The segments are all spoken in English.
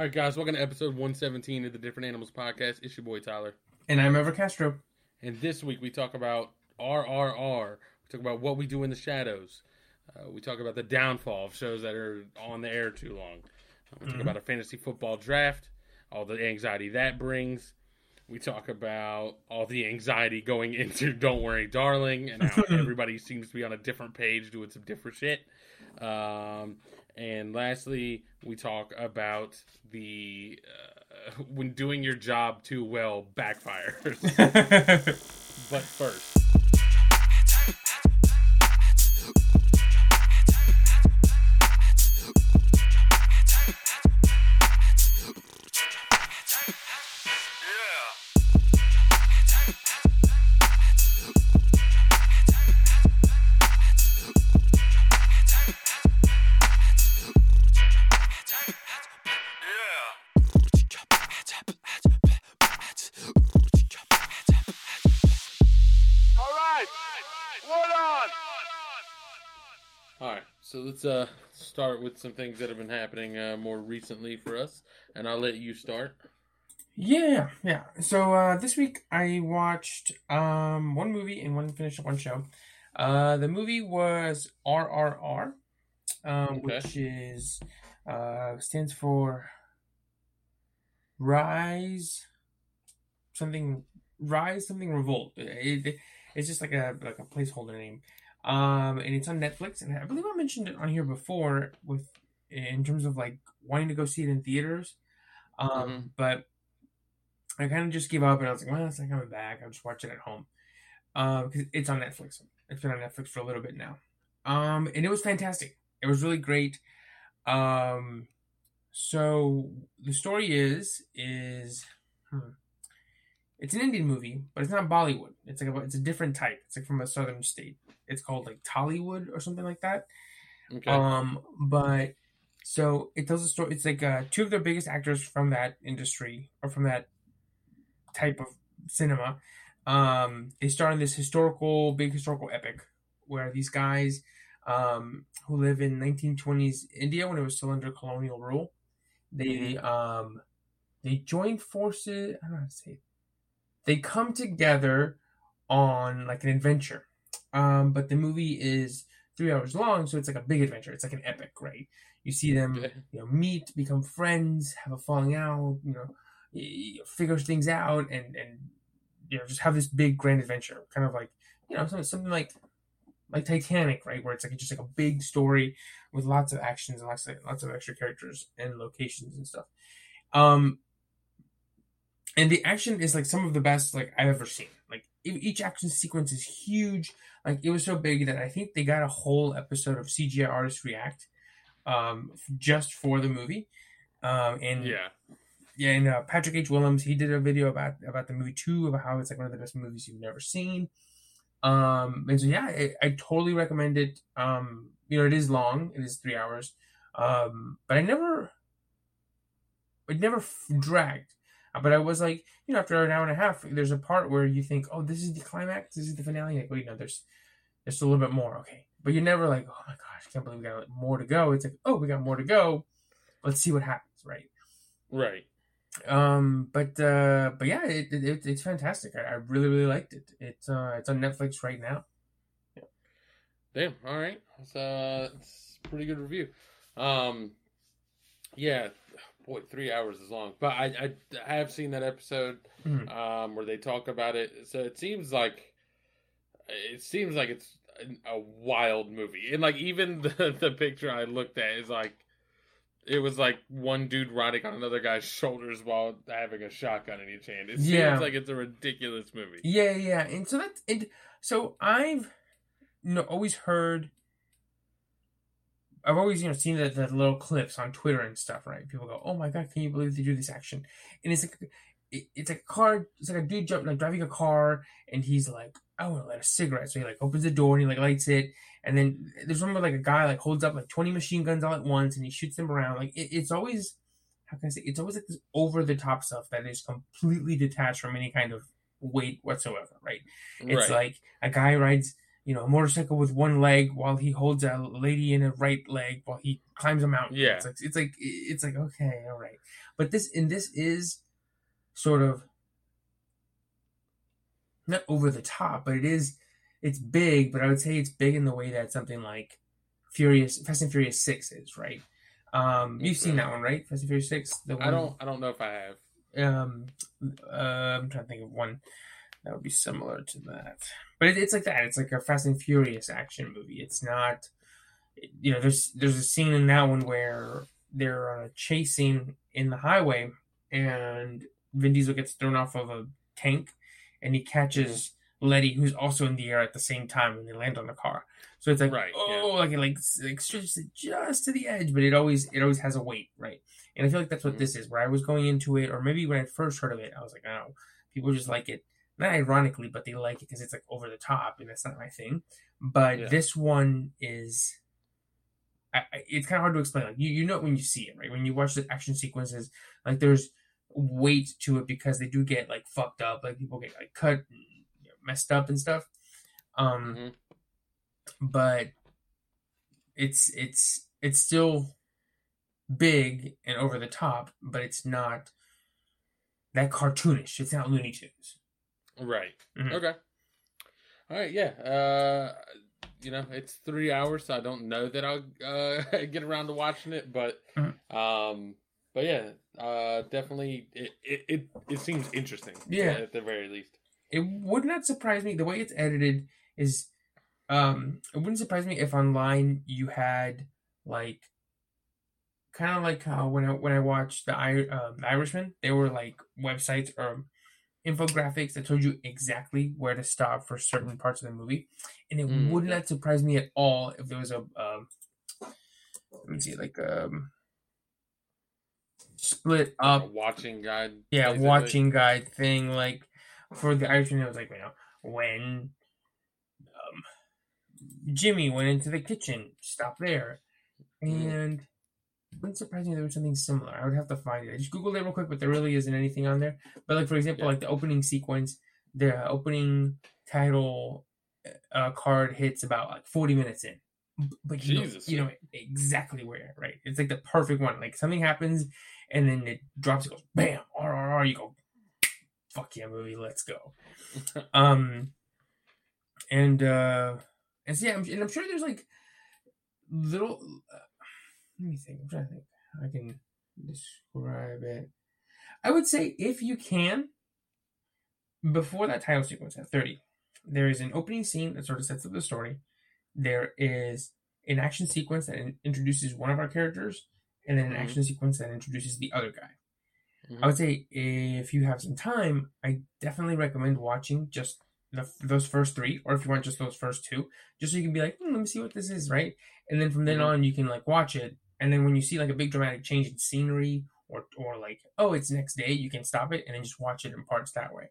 All right, guys, welcome to episode 117 of the Different Animals Podcast. It's your boy Tyler. And I'm Ever Castro. And this week we talk about RRR. We talk about what we do in the shadows. Uh, we talk about the downfall of shows that are on the air too long. Uh, we talk Mhm. about a fantasy football draft, all the anxiety that brings. We talk about all the anxiety going into Don't Worry, Darling, and how everybody seems to be on a different page doing some different shit. Um, and lastly, we talk about the uh, when doing your job too well backfires. but first, let's uh start with some things that have been happening uh, more recently for us, and I'll let you start. yeah, yeah. So uh, this week I watched um, one movie and one finished one show. Uh, the movie was RRR, um, Okay. which is uh, stands for Rise something Rise something Revolt. It, it- it's just like a like a placeholder name. Um, and it's on Netflix, and I believe I mentioned it on here before with in terms of like wanting to go see it in theaters. Um, Mhm. but I kind of just gave up, and I was like, well, it's not coming back. I'll just watch it at home. Um, because it's on Netflix. It's been on Netflix for a little bit now. Um, and it was fantastic. It was really great. Um, so the story is is hmm, it's an Indian movie, but it's not Bollywood. It's like a, it's a different type. It's like from a southern state. It's called like Tollywood or something like that. Okay. Um, but so it tells a story. It's like uh, two of their biggest actors from that industry or from that type of cinema. Um, they star in this historical, big historical epic where these guys um, who live in 1920s India when it was still under colonial rule, they um, they join forces. I don't know how to say. It. They come together on like an adventure. Um, but the movie is three hours long, so it's like a big adventure. It's like an epic, right? You see them, you know, meet, become friends, have a falling out, you know, y- y- figure things out, and and you know, just have this big grand adventure, kind of like you know, something, something like like Titanic, right? Where it's like just like a big story with lots of actions and lots of lots of extra characters and locations and stuff. Um, and the action is like some of the best like I've ever seen. Like each action sequence is huge. Like it was so big that I think they got a whole episode of CGI artists react, um, just for the movie. Um, and yeah. yeah, and uh, Patrick H. Willems, he did a video about about the movie too, about how it's like one of the best movies you've never seen. Um, and so yeah, I, I totally recommend it. Um, you know, it is long; it is three hours. Um, but I never, it never f- dragged. Uh, But I was like, you know, after an hour and a half, there's a part where you think, oh, this is the climax, this is the finale. Like, wait, no, there's there's a little bit more. Okay, but you're never like, oh my gosh, I can't believe we got more to go. It's like, oh, we got more to go. Let's see what happens, right? Right. Um, but uh, but yeah, it, it, it it's fantastic. I, I really really liked it. It's uh, it's on Netflix right now. Damn. All right. That's uh, it's pretty good review. Um, yeah. Boy, three hours is long, but I I, I have seen that episode Mhm. um where they talk about it. So it seems like it seems like it's a wild movie, and like even the the picture I looked at is like. It was like one dude riding on another guy's shoulders while having a shotgun in each hand. It seems Yeah. like it's a ridiculous movie. Yeah, yeah, and so that's and so I've you know always heard. I've always you know seen the, the little clips on Twitter and stuff, right? People go, "Oh my god, can you believe they do this action?" And it's like it, it's like a car. It's like a dude jump, like driving a car, and he's like, "I want to light a cigarette." So he like opens the door and he like lights it, and then there's one where like a guy like holds up like 20 machine guns all at once, and he shoots them around. Like it, it's always how can I say? It's always like this over the top stuff that is completely detached from any kind of weight whatsoever, right? It's right. like a guy rides you know a motorcycle with one leg while he holds a lady in a right leg while he climbs a mountain. Yeah. it's like it's like it's like okay, all right. But this and this is sort of not over the top, but it is it's big. But I would say it's big in the way that something like Furious Fast and Furious Six is, right? Um, you've seen that one, right? Fast and Furious Six. The I don't. I don't know if I have. um uh, I'm trying to think of one that would be similar to that. But it, it's like that. It's like a Fast and Furious action movie. It's not you know, there's there's a scene in that one where they're chase scene in the highway and Vin Diesel gets thrown off of a tank and he catches Letty who's also in the air at the same time when they land on the car. So it's like Right, oh like it like, like stretches it just to the edge, but it always it always has a weight, right? And I feel like that's what Mhm. this is. Where I was going into it, or maybe when I first heard of it, I was like, oh, people just like it. Not ironically, but they like it because it's like over the top, and that's not my thing. But Yeah. this one is, I, I, it's kind of hard to explain. Like you, you know it when you see it, right? When you watch the action sequences, like there's weight to it because they do get like fucked up, like people get like cut, and, you know, messed up and stuff. Um, Mhm. but it's it's it's still big and over the top, but it's not that cartoonish. It's not Looney Tunes. Right. Mhm. Okay. All right. Yeah. Uh, you know, it's three hours, so I don't know that I'll uh, get around to watching it, but Mhm. um, but yeah, uh, definitely it it it, it seems interesting. Yeah. At the very least. It would not surprise me the way it's edited is um it wouldn't surprise me if online you had like kind of like how when I when I watched the I um, the Irishman, they were like websites or infographics that told you exactly where to stop for certain parts of the movie, and it Mm, would not surprise me at all if there was a um, let me see like um split up watching guide. yeah basically. watching guide thing like for the Irishman it was like you know when um Jimmy went into the kitchen stop there Mhm. and wouldn't surprise me if there was something similar. I would have to find it. I just googled it real quick but there really isn't anything on there. But like for example Yeah. like the opening sequence the opening title uh, card hits about like 40 minutes in. But you Jesus, know, you know exactly where right? It's like the perfect one. Like something happens and then it drops it goes bam RRR you go fuck yeah movie let's go. Um and uh and so yeah I'm, and I'm sure there's like little uh, let me think I'm trying to think I can describe it I would say if you can before that title sequence at 30 there is an opening scene that sort of sets up the story there is an action sequence that introduces one of our characters and then an Mhm. action sequence that introduces the other guy Mhm. I would say if you have some time, I definitely recommend watching just the, those first three, or if you want just those first two, just so you can be like, hmm, let me see what this is, right? And then from then Mhm. on, you can like watch it, and then when you see like a big dramatic change in scenery, or or like, oh, it's next day, you can stop it and then just watch it in parts that way.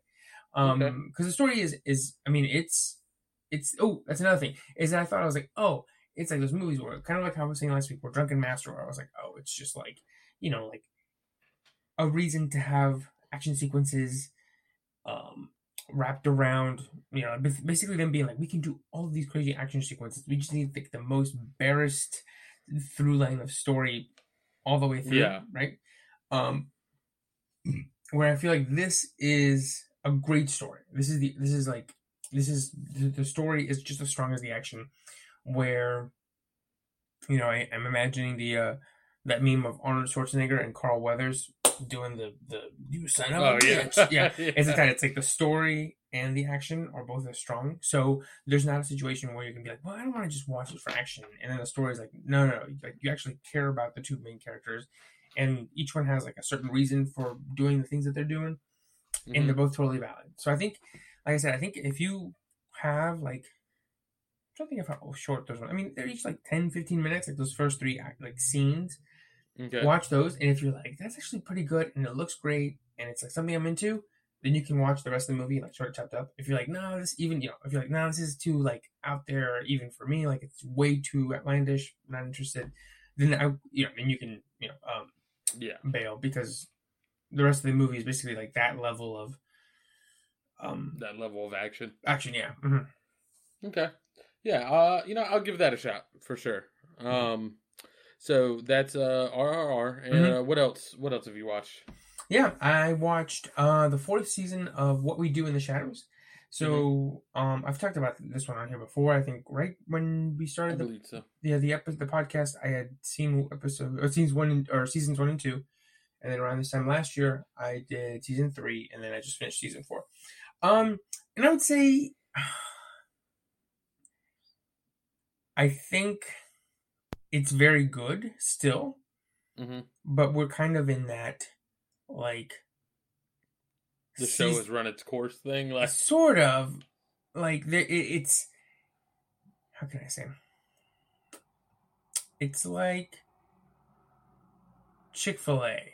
Um, Okay. because the story is is, I mean, it's it's oh, that's another thing is that I thought I was like, oh, it's like those movies where kind of like how I was saying last week, where Drunken Master, where I was like, oh, it's just like, you know, like a reason to have action sequences um wrapped around you know basically them being like we can do all these crazy action sequences we just need like the most barest through line of story all the way through Yeah. right um where i feel like this is a great story this is the this is like this is the, story is just as strong as the action where you know I, i'm imagining the uh that meme of arnold schwarzenegger and carl weathers doing the the you son of Oh a yeah. bitch. yeah it's like that. It's like the story and the action are both as strong. So there's not a situation where you can be like, well, I don't want to just watch it for action, and then the story is like, no, no, no. Like you actually care about the two main characters, and each one has like a certain reason for doing the things that they're doing, Mhm. and they're both totally valid. So I think, like I said, I think if you have like, I'm trying to think of how short those are. I mean, they're each like 10, 15 minutes, like those first three like scenes okay. watch those and if you're like that's actually pretty good and it looks great and it's like something i'm into then you can watch the rest of the movie like sort of chopped up if you're like no this even you know if you're like no this is too like out there even for me like it's way too outlandish not interested then i you know then you can you know um Yeah. bail because the rest of the movie is basically like that level of um That level of action. action yeah hmm Okay. Yeah, uh, you know, I'll give that a shot for sure. Um, so that's uh RRR, and Mhm. uh, what else? What else have you watched? Yeah, I watched uh the fourth season of What We Do in the Shadows. So um I've talked about this one on here before. I think right when we I started the so. yeah the epi- the podcast, I had seen episode or seasons one and, or seasons one and two, and then around this time last year, I did season three, and then I just finished season four. Um, and I would say, I think it's very good still, hmm but we're kind of in that like The show has run its course thing. Like, sort of like there it, it's how can i say it's like chick-fil-a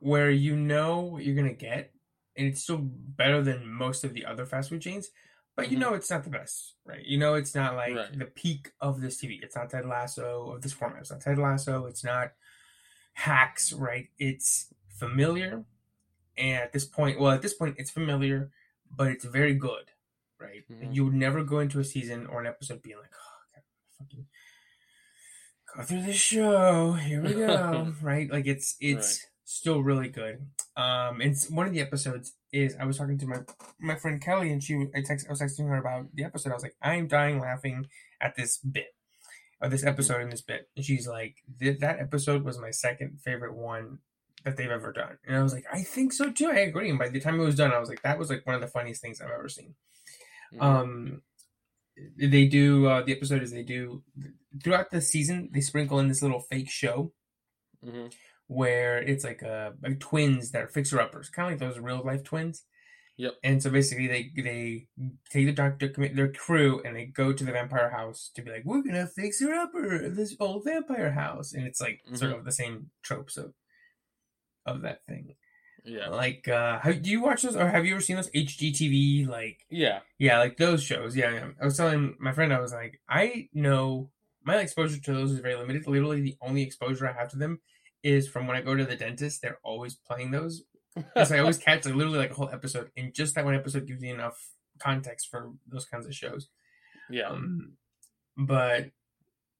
where you know what you're gonna get and it's still better than most of the other fast food chains but you Mhm. know it's not the best right you know it's not like Right. the peak of this tv it's not ted lasso of this format it's not ted lasso it's not hacks right it's familiar and at this point well at this point it's familiar but it's very good right? Mhm. you would never go into a season or an episode being like oh God, fucking go through this show. Here we go right? Like it's it's still really good. Um and one of the episodes is i was talking to my my friend kelly and she i text i was texting her about the episode. I was like i'm dying laughing at this bit of this episode and this bit. And she's like "Th- that episode was my second favorite one that they've ever done and i was like i think so too i agree and by the time it was done i was like that was like one of the funniest things i've ever seen mhm. um they do uh the episode is they do throughout the season they sprinkle in this little fake show Mhm. where it's like uh like twins that are fixer uppers kind of like those real life twins Yep. and so basically they they take the doctor their crew and they go to the vampire house to be like we're gonna fix her upper this old vampire house and it's like sort Mhm. of the same tropes of of that thing yeah, like uh have, do you watch those or have you ever seen those hgtv like yeah, yeah, like those shows. Yeah, yeah. I was telling my friend, I was like, I know my exposure to those is very limited. Literally, the only exposure I have to them is from when I go to the dentist. They're always playing those. Because I always catch like literally like a whole episode, and just that one episode gives you enough context for those kinds of shows. yeah. Um, but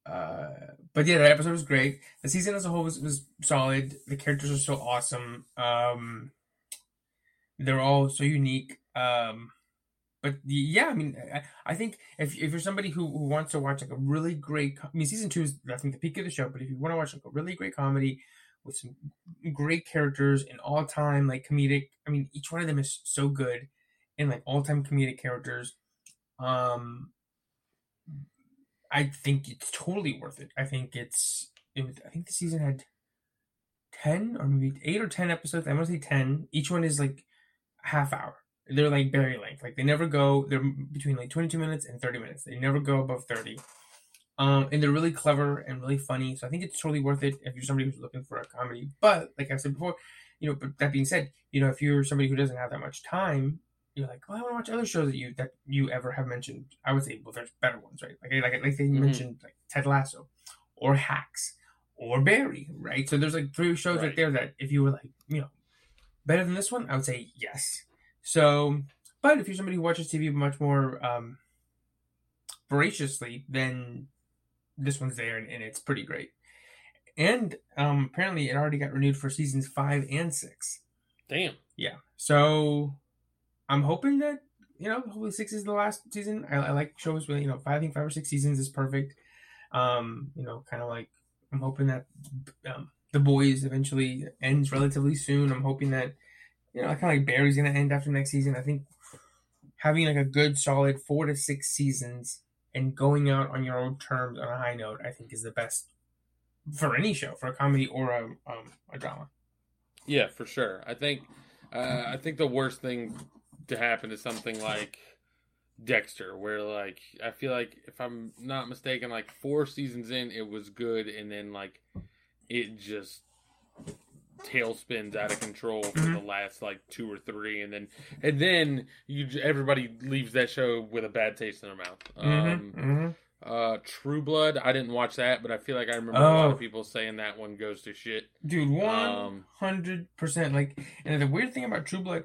uh, but yeah, that episode was great. The season as a whole was, was solid. The characters are so awesome. Um, they're all so unique. Um, but yeah, I mean, I, I think if if you're somebody who, who wants to watch like a really great, I mean, season two is I think the peak of the show. But if you want to watch like a really great comedy with some great characters and all time like comedic, I mean, each one of them is so good and like all time comedic characters. Um, I think it's totally worth it. I think it's it was, I think the season had ten or maybe eight or ten episodes. I want to say ten. Each one is like half hour. They're like very length. Like they never go. They're between like twenty two minutes and thirty minutes. They never go above thirty. Um, and they're really clever and really funny. So I think it's totally worth it if you're somebody who's looking for a comedy. But like I said before, you know, but that being said, you know, if you're somebody who doesn't have that much time, you're like, well, I want to watch other shows that you that you ever have mentioned. I would say, well, there's better ones, right? Like like like they Mhm. mentioned, like Ted Lasso, or Hacks, or Barry, right? So there's like three shows right, Right. there that if you were like, you know, better than this one, I would say yes. So, but if you're somebody who watches TV much more um voraciously, then this one's there and, and it's pretty great. And um apparently it already got renewed for seasons five and six. Damn. Yeah. So I'm hoping that you know, hopefully six is the last season. I, I like shows with you know, five, I think five or six seasons is perfect. Um, you know, kind of like I'm hoping that um, the boys eventually ends relatively soon. I'm hoping that you know, I kind of like Barry's gonna end after next season. I think having like a good solid four to six seasons and going out on your own terms on a high note, I think is the best for any show, for a comedy or a um, a drama. Yeah, for sure. I think uh, I think the worst thing to happen to something like Dexter, where like I feel like if I'm not mistaken, like four seasons in, it was good, and then like it just tailspins out of control for the last like two or three, and then and then you everybody leaves that show with a bad taste in their mouth. Um, hmm uh, True Blood, I didn't watch that, but I feel like I remember a lot Oh. of people saying that one goes to shit. Dude, Um, hundred percent. Like, and the weird thing about True Blood,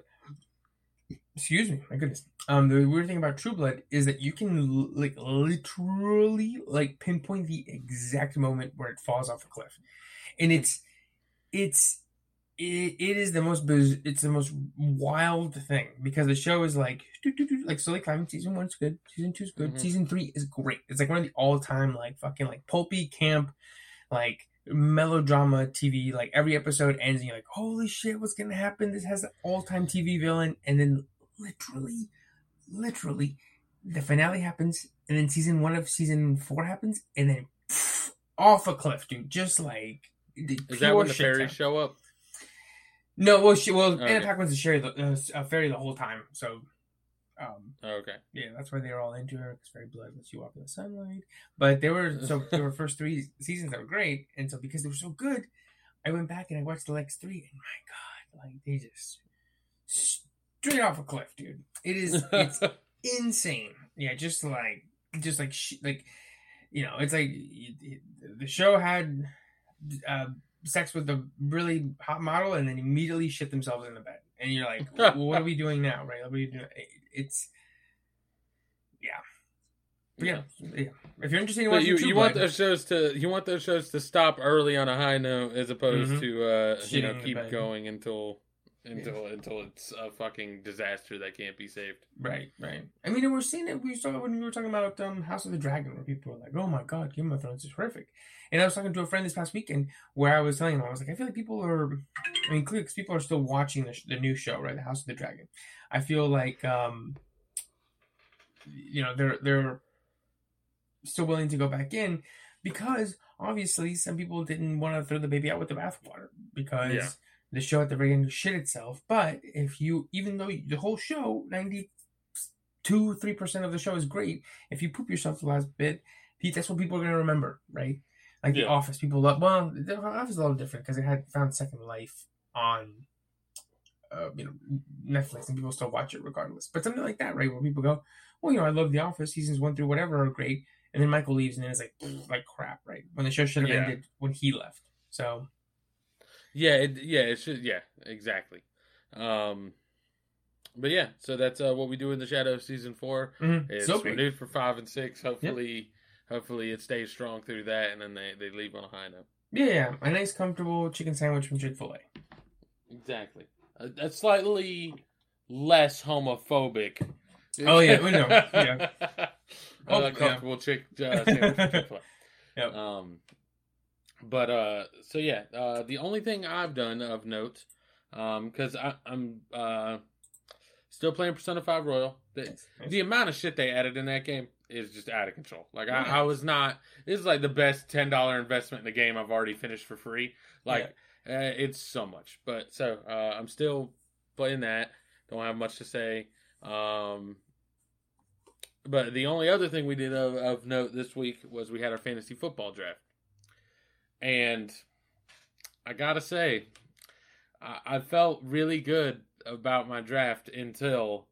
excuse me, my goodness. Um, the weird thing about True Blood is that you can l- like literally like pinpoint the exact moment where it falls off a cliff, and it's it's it, it is the most biz- it's the most wild thing because the show is like like slowly climbing. Season one's good, season two's good, Mhm. season three is great. It's like one of the all time like fucking like pulpy camp like melodrama TV. Like every episode ends and you're like, holy shit, what's gonna happen? This has an all time TV villain, and then literally, literally, the finale happens, and then season one of season four happens, and then pff, off a cliff, dude. Just like the Is that when the fairies show up? No, well, she well, Okay. Anna Paquin's a fairy, the, uh, a fairy the whole time. So, um, Oh, okay. yeah, that's why they're all into her because fairy blood lets you walk in the sunlight. But there were so there were first three seasons that were great, and so because they were so good, I went back and I watched the next three, and my god, like they just straight off a cliff, dude. It is it's insane. Yeah, just like just like sh- like you know, it's like the show had uh, sex with a really hot model and then immediately shit themselves in the bed, and you're like, well, what are we doing now, right? What are you doing? It's yeah. Yeah, yeah. If you're interested in watching you, you Blood, want those shows to you want those shows to stop early on a high note as opposed Mhm. to uh, you know keep going until until until it's a fucking disaster that can't be saved. Right, right. I mean, and we're seeing it. We saw it when we were talking about um, House of the Dragon, where people were like, "Oh my god, Game of Thrones is horrific." And I was talking to a friend this past weekend where I was telling him, I was like, I feel like people are, I mean, clearly, 'cause people are still watching the, sh- the new show, right, the House of the Dragon. I feel like, um, you know, they're they're still willing to go back in because obviously some people didn't want to throw the baby out with the bathwater because Yeah. The show at the very end shit itself. But if you, even though the whole show, ninety two, three percent of the show is great, if you poop yourself the last bit, that's what people are gonna remember, right? Like The Office, people love. Well, The Office is a little different because it had found second life on, uh, you know, Netflix, and people still watch it regardless. But something like that, right, where people go, well, you know, I love The Office, seasons one through whatever are great, and then Michael leaves, and then it's like, like crap, right? When the show should have Yeah. ended when he left. So Yeah, it, yeah, it should. Yeah, exactly. Um, but yeah, so that's uh, what we do in the Shadow season four. mhm. It's so renewed for five and six. Hopefully, hopefully it stays strong through that, and then they, they leave on a high note. Yeah, yeah, a nice comfortable chicken sandwich from Chick Fil A. Exactly. A, a slightly less homophobic. Oh, yeah, we know, yeah. Oh, uh, yeah. comfortable chick uh, sandwich. Yep. Um, but uh, so yeah, uh, the only thing I've done of note, um, because I'm uh still playing Persona Five Royal. The, Nice, the amount of shit they added in that game is just out of control. Like Yeah. I, I was not. This is like the best ten dollar investment in the game I've already finished for free. Like uh, it's so much. But so uh, I'm still playing that. Don't have much to say. Um, but the only other thing we did of, of note this week was we had our fantasy football draft, and I gotta say, I, I felt really good about my draft until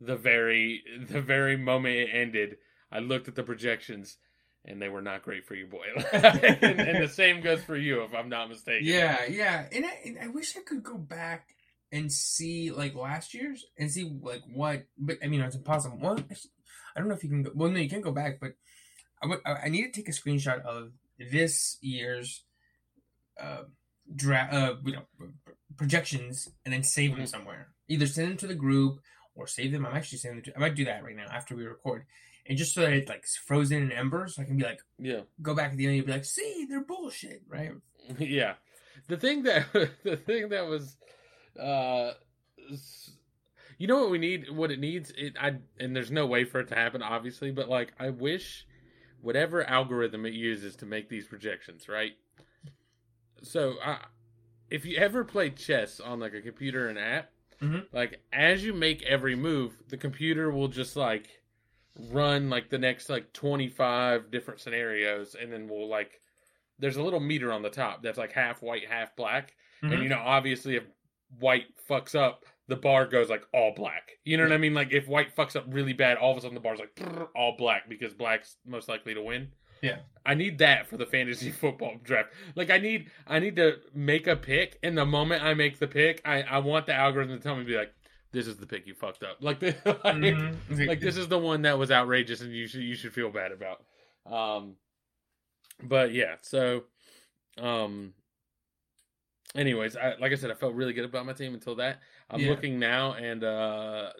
the very the very moment it ended. I looked at the projections, and they were not great for you, boy. and, and the same goes for you, if I'm not mistaken. Yeah, yeah, and I, and I wish I could go back and see like last year's and see like what. But I mean, it's impossible. Well, I don't know if you can go. Well, no, you can go back, but I I I need to take a screenshot of this year's uh, draft. Uh, you know, projections and then save them Mhm. somewhere. Either send them to the group or save them. I'm actually sending them to. I might do that right now after we record. And just so that it's like frozen in embers, so I can be like, yeah. go back at the end and be like, see, they're bullshit, right? yeah the thing that the thing that was uh you know what we need what it needs it i and there's no way for it to happen obviously but like i wish whatever algorithm it uses to make these projections right so i if you ever play chess on like a computer and app Mhm. like as you make every move the computer will just like run like the next like 25 different scenarios and then we'll like there's a little meter on the top that's like half white half black Mhm. and you know obviously if white fucks up the bar goes like all black you know what i mean like if white fucks up really bad all of a sudden the bar's like all black because black's most likely to win Yeah. i need that for the fantasy football draft like i need i need to make a pick and the moment i make the pick i i want the algorithm to tell me be like this is the pick you fucked up. Like, the, like, Mhm. like this is the one that was outrageous and you should you should feel bad about. Um, but yeah, so um, anyways, I, like I said, I felt really good about my team until that. I'm Yeah. looking now, and uh,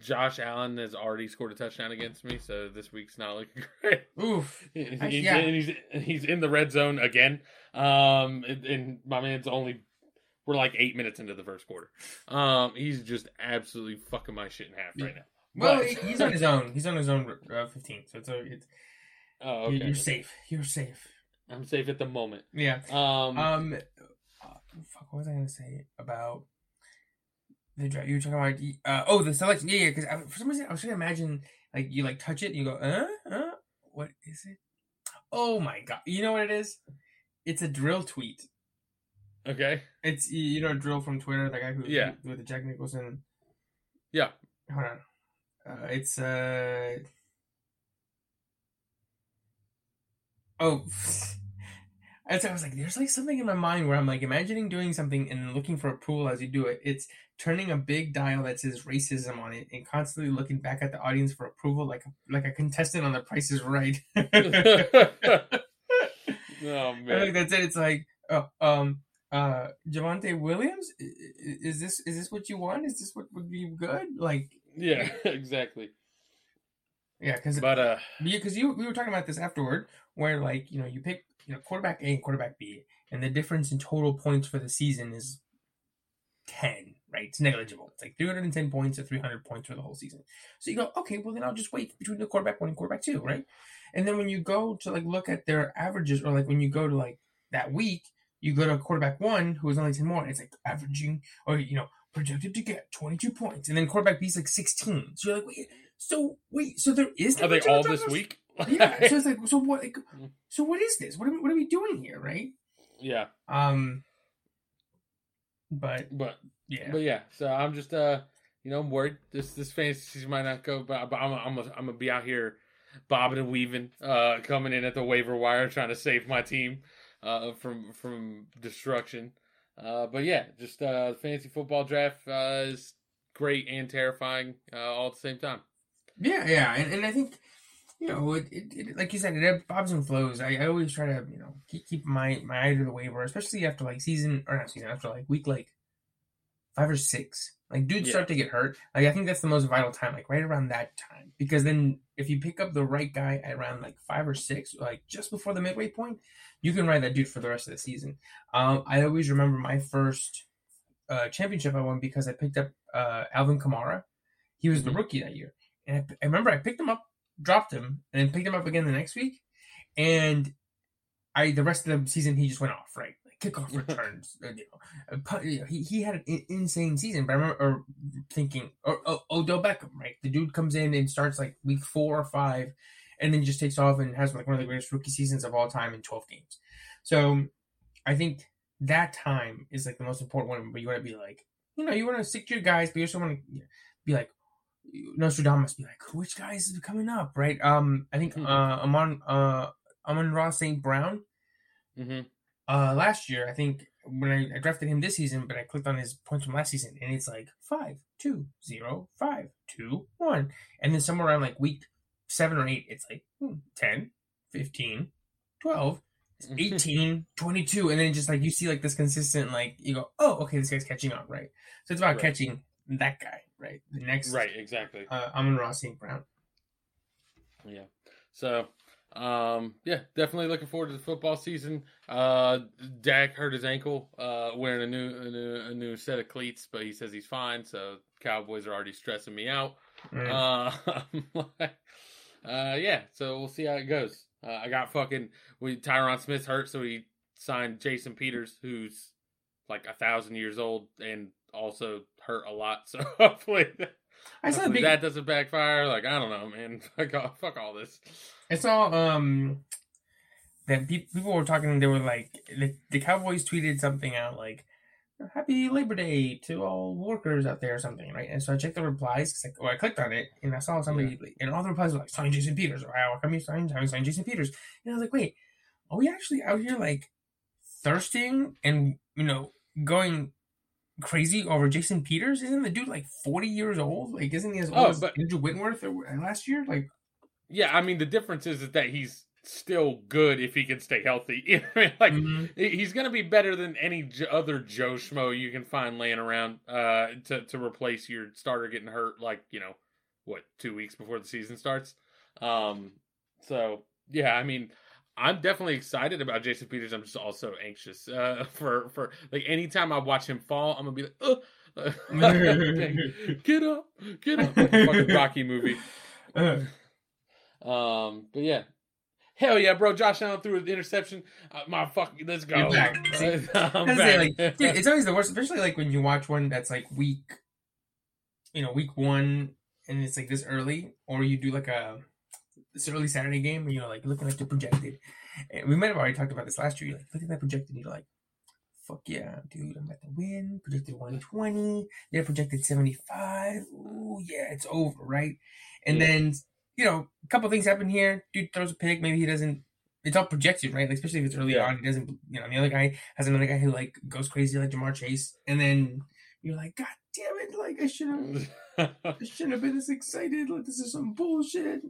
Josh Allen has already scored a touchdown against me, so this week's not looking great. Oof. He's, yeah. and he's he's in the red zone again. Um, and, and my man's only we're like eight minutes into the first quarter. Um, he's just absolutely fucking my shit in half right now. Well, But- he's on his own. He's on his own uh, 15. So it's, a, it's Oh, okay. you're safe. You're safe. I'm safe at the moment. Yeah. Um, Um, uh, fuck. What was I gonna say about? You were talking about uh, oh the selection. Yeah, yeah. Because for some reason I was trying to imagine like you like touch it and you go uh uh what is it? Oh my god! You know what it is? It's a dril tweet. okay. It's you know dril from Twitter, the guy who Yeah. with the Jack Nicholson. Yeah. Hold on. Uh, it's uh oh. And so I was like, there's like something in my mind where I'm like imagining doing something and looking for approval as you do it. It's turning a big dial that says racism on it and constantly looking back at the audience for approval, like a, like a contestant on The Price is Right. oh I man. think that's it. It's like, oh, um, uh, Javonte Williams, is this is this what you want? Is this what would be good? Like, Yeah, exactly. yeah, because But uh, because you we were talking about this afterward, where like you know you pick you know quarterback A and quarterback B, and the difference in total points for the season is ten, right? It's negligible. It's like three hundred and ten points or three hundred points for the whole season. So you go, okay, well then I'll just wait between the quarterback one and quarterback two, right? And then when you go to like look at their averages, or like when you go to like that week, you go to quarterback one who is only ten more. It's like averaging, or you know, projected to get twenty two points, and then quarterback B is like sixteen. So you're like, wait, so wait, so there is no are they all this week? Yeah. So it's like, so what? Like, so what is this? What are we, what are we doing here, right? yeah, Um, but but yeah, but yeah. So I'm just uh, you know, I'm worried this this fantasy season might not go, but, but I'm I'm I'm gonna be out here bobbing and weaving, uh, coming in at the waiver wire trying to save my team, uh, from from destruction. Uh, but yeah, just uh, the fantasy football draft uh, is great and terrifying uh, all at the same time. yeah, yeah, and, and I think you know, it, it, it like you said, it ebbs- bobs and flows. I, I always try to you know keep keep my my eye to the waiver, especially after like season or not season after like week like five or six. Like dudes Yeah. start to get hurt. Like I think that's the most vital time, like right around that time, because then if you pick up the right guy at around like five or six, like just before the midway point, you can ride that dude for the rest of the season. Um, I always remember my first uh, championship I won because I picked up uh, Alvin Kamara. He was the Mhm. rookie that year, and I, I remember I picked him up, dropped him, and then picked him up again the next week, and I the rest of the season he just went off right, like kickoff returns, uh, you know, uh, you know, he he had an insane season. But I remember thinking, or, or Odell Beckham, right? The dude comes in and starts like week four or five, and then just takes off and has like one of the greatest rookie seasons of all time in twelve games. So I think that time is like the most important one. But you want to be like, you know, you want to stick to your guys, but you also want to be like. Nostradamus be like, which guy is coming up, right? Um, I think Mhm. uh, Amon uh, Amon-Ra St. Brown Mm-hmm. uh last year i think when I, I drafted him this season but i clicked on his points from last season and it's like five two zero five two one and then somewhere around like week seven or eight it's like hmm, 10 15 12 18 22 and then just like you see like this consistent like you go oh okay this guy's catching up right so it's about Right. catching that guy right the next Right, exactly. uh amon-ra st brown Yeah. So, um, yeah, definitely looking forward to the football season. Uh, Dak hurt his ankle, uh, wearing a new, a new, a new set of cleats, but he says he's fine. So Cowboys are already stressing me out. Mm. Uh, uh, yeah. So we'll see how it goes. Uh, I got fucking we Tyron Smith's hurt, so he signed Jason Peters, who's like a thousand years old and also hurt a lot. So hopefully. Hopefully big that doesn't backfire. Like I don't know, man. Fuck all, fuck all this. I saw um that pe- people were talking. They were like the, the Cowboys tweeted something out like "Happy Labor Day to all workers out there" or something, right? And so I checked the replies because I, well, I clicked on it and I saw somebody like, and all the replies were like "Sign Jason Peters" or "How come you sign having signed Jason Peters?" And I was like, "Wait, are we actually out here like thirsting and you know going crazy over Jason Peters? Isn't the dude like forty years old? Like, isn't he as old Oh, as but- Andrew Whitworth or, last year? Like, Yeah, I mean the difference is that he's still good if he can stay healthy. You know what I mean? like mhm. he's going to be better than any other Joe schmo you can find laying around uh, to to replace your starter getting hurt. Like you know, what two weeks before the season starts. Um, so yeah, I mean. I'm definitely excited about Jason Peters. I'm just also anxious uh, for for like anytime I watch him fall, I'm gonna be like, Ugh. get up, get up, like fucking Rocky movie. Um, but yeah, hell yeah, bro. Josh Allen threw an interception. Uh, my fuck, let's go. You're back. See, I'm back. thing, like, dude, it's always the worst, especially like when you watch one that's like week, you know, week one, and it's like this early, or you do like a this early Saturday game, and you're like looking at the projected. And we might have already talked about this last year. You're like looking at that projected, and you're like, "Fuck yeah, dude! I'm about to win." Projected 120. They're projected 75. Ooh, yeah, it's over, right? And Yeah. then you know, a couple things happen here. Dude throws a pick. Maybe he doesn't. It's all projection, right? Like, especially if it's early Yeah. on, he doesn't. You know, the other guy has another guy who like goes crazy, like Ja'Marr Chase, and then you're like, God damn it! Like, I should have. I shouldn't have been this excited. Like, this is some bullshit.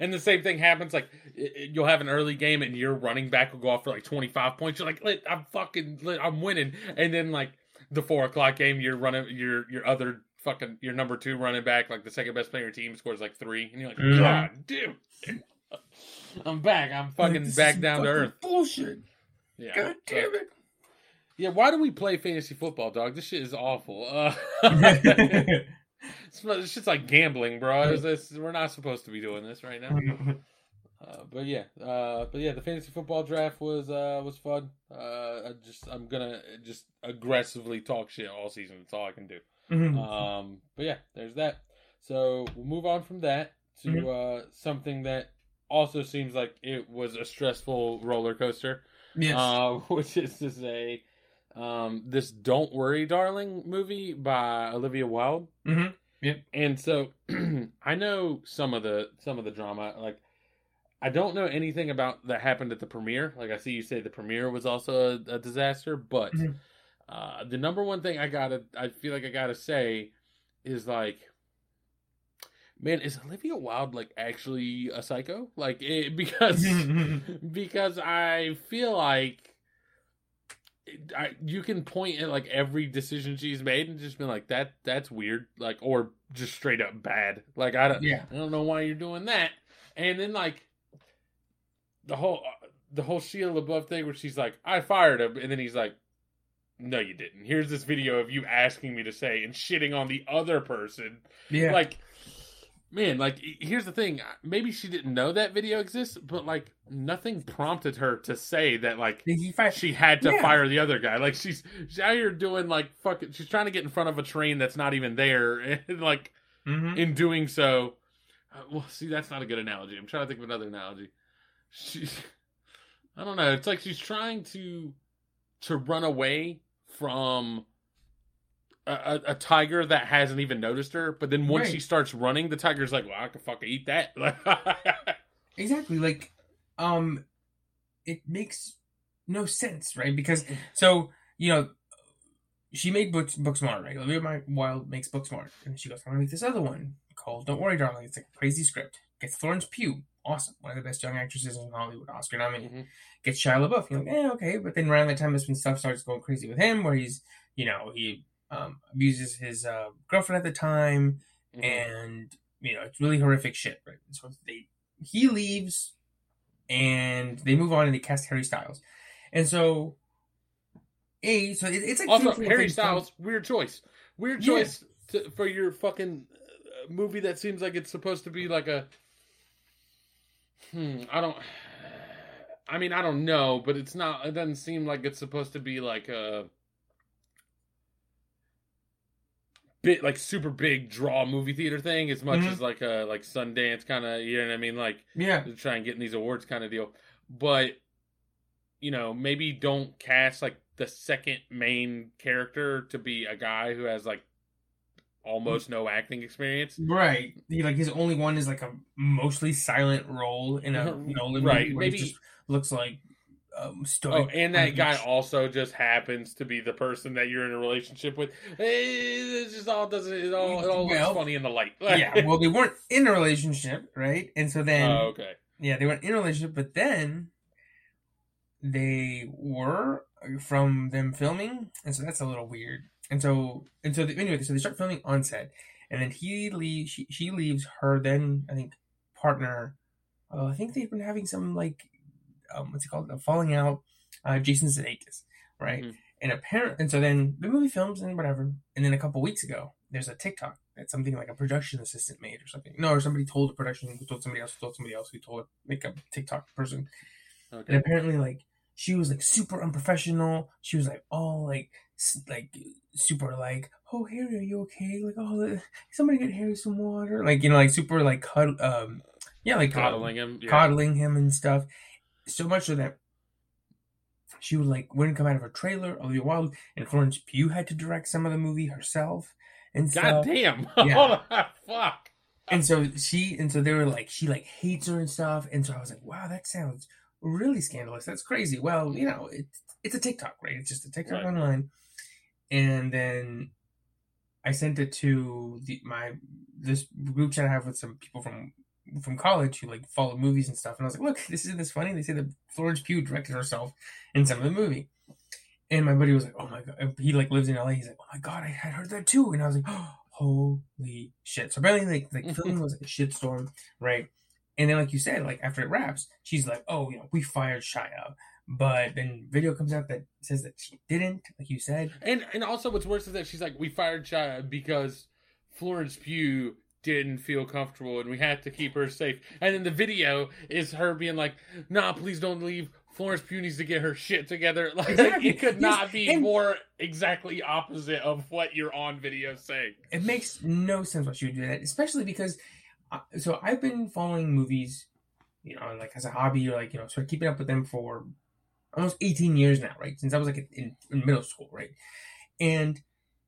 And the same thing happens. Like i- i- you'll have an early game, and your running back will go off for like 25 points. You're like, "Lit, I'm fucking, lit, I'm winning. And then like the four o'clock game, you're running your your other fucking your number two running back, like the second best player on your team, scores like three, and you're like, Mhm. God damn. I'm back. I'm fucking this back is down to earth. Bullshit. Yeah. God so- damn it. Yeah, why do we play fantasy football, dog? This shit is awful. Uh, it's, just like gambling, bro. It's- it's- we're not supposed to be doing this right now. Uh, but yeah, uh, but yeah, the fantasy football draft was uh, was fun. Uh, I just I'm gonna just aggressively talk shit all season. That's all I can do. Mhm. Um, but yeah, there's that. So we'll move on from that to Mhm. uh, something that also seems like it was a stressful roller coaster yes. uh, which is to say, um, this "Don't Worry, Darling" movie by Olivia Wilde. Mhm. And so, I know some of the some of the drama. Like, I don't know anything about that happened at the premiere. Like, I see you say the premiere was also a, a disaster, but Mhm. uh, the number one thing I gotta, I feel like I gotta say, is like. Man, is Olivia Wilde like actually a psycho? Like, it, because because I feel like I, you can point at like every decision she's made and just be like that that's weird like or just straight up bad like I don't yeah. I don't know why you're doing that and then like the whole uh, the whole Shia LaBeouf thing where she's like I fired him and then he's like no you didn't here's this video of you asking me to say and shitting on the other person Yeah. like man like here's the thing. Maybe she didn't know that video exists but like nothing prompted her to say that like she had to Yeah. fire the other guy. Like she's she's out here doing like fucking she's trying to get in front of a train that's not even there and like Mhm. in doing so. Uh, well see that's not a good analogy. I'm trying to think of another analogy. She i don't know. It's like she's trying to to run away from a, a, tiger that hasn't even noticed her but then once Right. she starts running the tiger's like well i can fucking eat that Exactly. Like, um, it makes no sense, right? Because so you know, she made books book smart, right? Olivia Wilde makes book smart, and she goes, "I'm gonna make this other one called Don't Worry, Darling." It's like a crazy script. Gets Florence Pugh, awesome, one of the best young actresses in Hollywood, Oscar nominated. Mhm. Gets Shia LaBeouf. You're like, eh, okay, but then around that time is when stuff starts going crazy with him, where he's, you know, he um, abuses his uh, girlfriend at the time, Mhm. and you know it's really horrific shit right so they he leaves and they move on and they cast harry styles and so a so it, it's like Also, Harry. Styles, weird choice. Weird Yeah. choice to, for your fucking uh, movie that seems like it's supposed to be like a. Hmm. I don't. I mean, I don't know, but it's not. It doesn't seem like it's supposed to be like a. Bit like super big draw movie theater thing as much Mhm. as like a like Sundance kind of you know what I mean like yeah to try and get in these awards kind of deal. But you know, maybe don't cast like the second main character to be a guy who has like almost no acting experience. right he like his only one is like a mostly silent role in a Nolan Right, movie where he maybe- just looks like um, stoic. Oh, and that guy also just happens to be the person that you're in a relationship with. It just all doesn't. It all, it all Well, looks funny in the light. yeah, well, they weren't in a relationship, right? And so then, oh, okay. yeah, they weren't in a relationship, but then they were from them filming, and so that's a little weird. And so, and so, the, anyway, so they start filming on set, and then he leaves. She, she leaves her then, I think, partner. Uh, I think they've been having some like, um, what's it called, a falling out. Uh, Jason Sudeikis, right? Mhm. And apparent, and so then the movie films and whatever, and then a couple weeks ago, there's a TikTok that something like a production assistant made or something. No, or somebody told a production who told somebody else who told somebody else who told make a TikTok person and apparently like she was like super unprofessional she was like all like like super like oh harry are you okay like oh uh, somebody get harry some water like you know like super like cuddle um yeah like uh, Coddling him. Yeah. coddling him and stuff so much so that she would like wouldn't come out of her trailer Olivia Wilde and Florence Pugh had to direct some of the movie herself and God damn. Yeah. Fuck. And so she, and so they were like, she like hates her and stuff. And so I was like, wow, that sounds really scandalous. That's crazy. Well, you know, it's it's a TikTok, right? It's just a TikTok Right. online. And then I sent it to the my this group chat I have with some people from from college who like followed movies and stuff. And I was like, look, this isn't this funny. They say that Florence Pugh directed herself in some of the movie. And my buddy was like, oh my god, he like lives in LA. He's like, oh my god, I had heard that too. And I was like, oh, holy shit. So apparently, like, like filming was like a shitstorm, right? And then, like you said, like after it wraps, she's like, oh, you know, we fired Shia. But then video comes out that says that she didn't, like you said. And and also what's worse is that she's like, we fired Shia because Florence Pugh didn't feel comfortable and we had to keep her safe. And then the video is her being like, nah, please don't leave. Florence Pugh needs to get her shit together. Like Exactly. it could not be And- more exactly opposite of what you're on video saying. It makes no sense why she would do that, especially because. Uh, so I've been following movies, you know, like as a hobby or like you know, sort of keeping up with them for almost 18 years now, right? Since I was like in, in middle school, right? And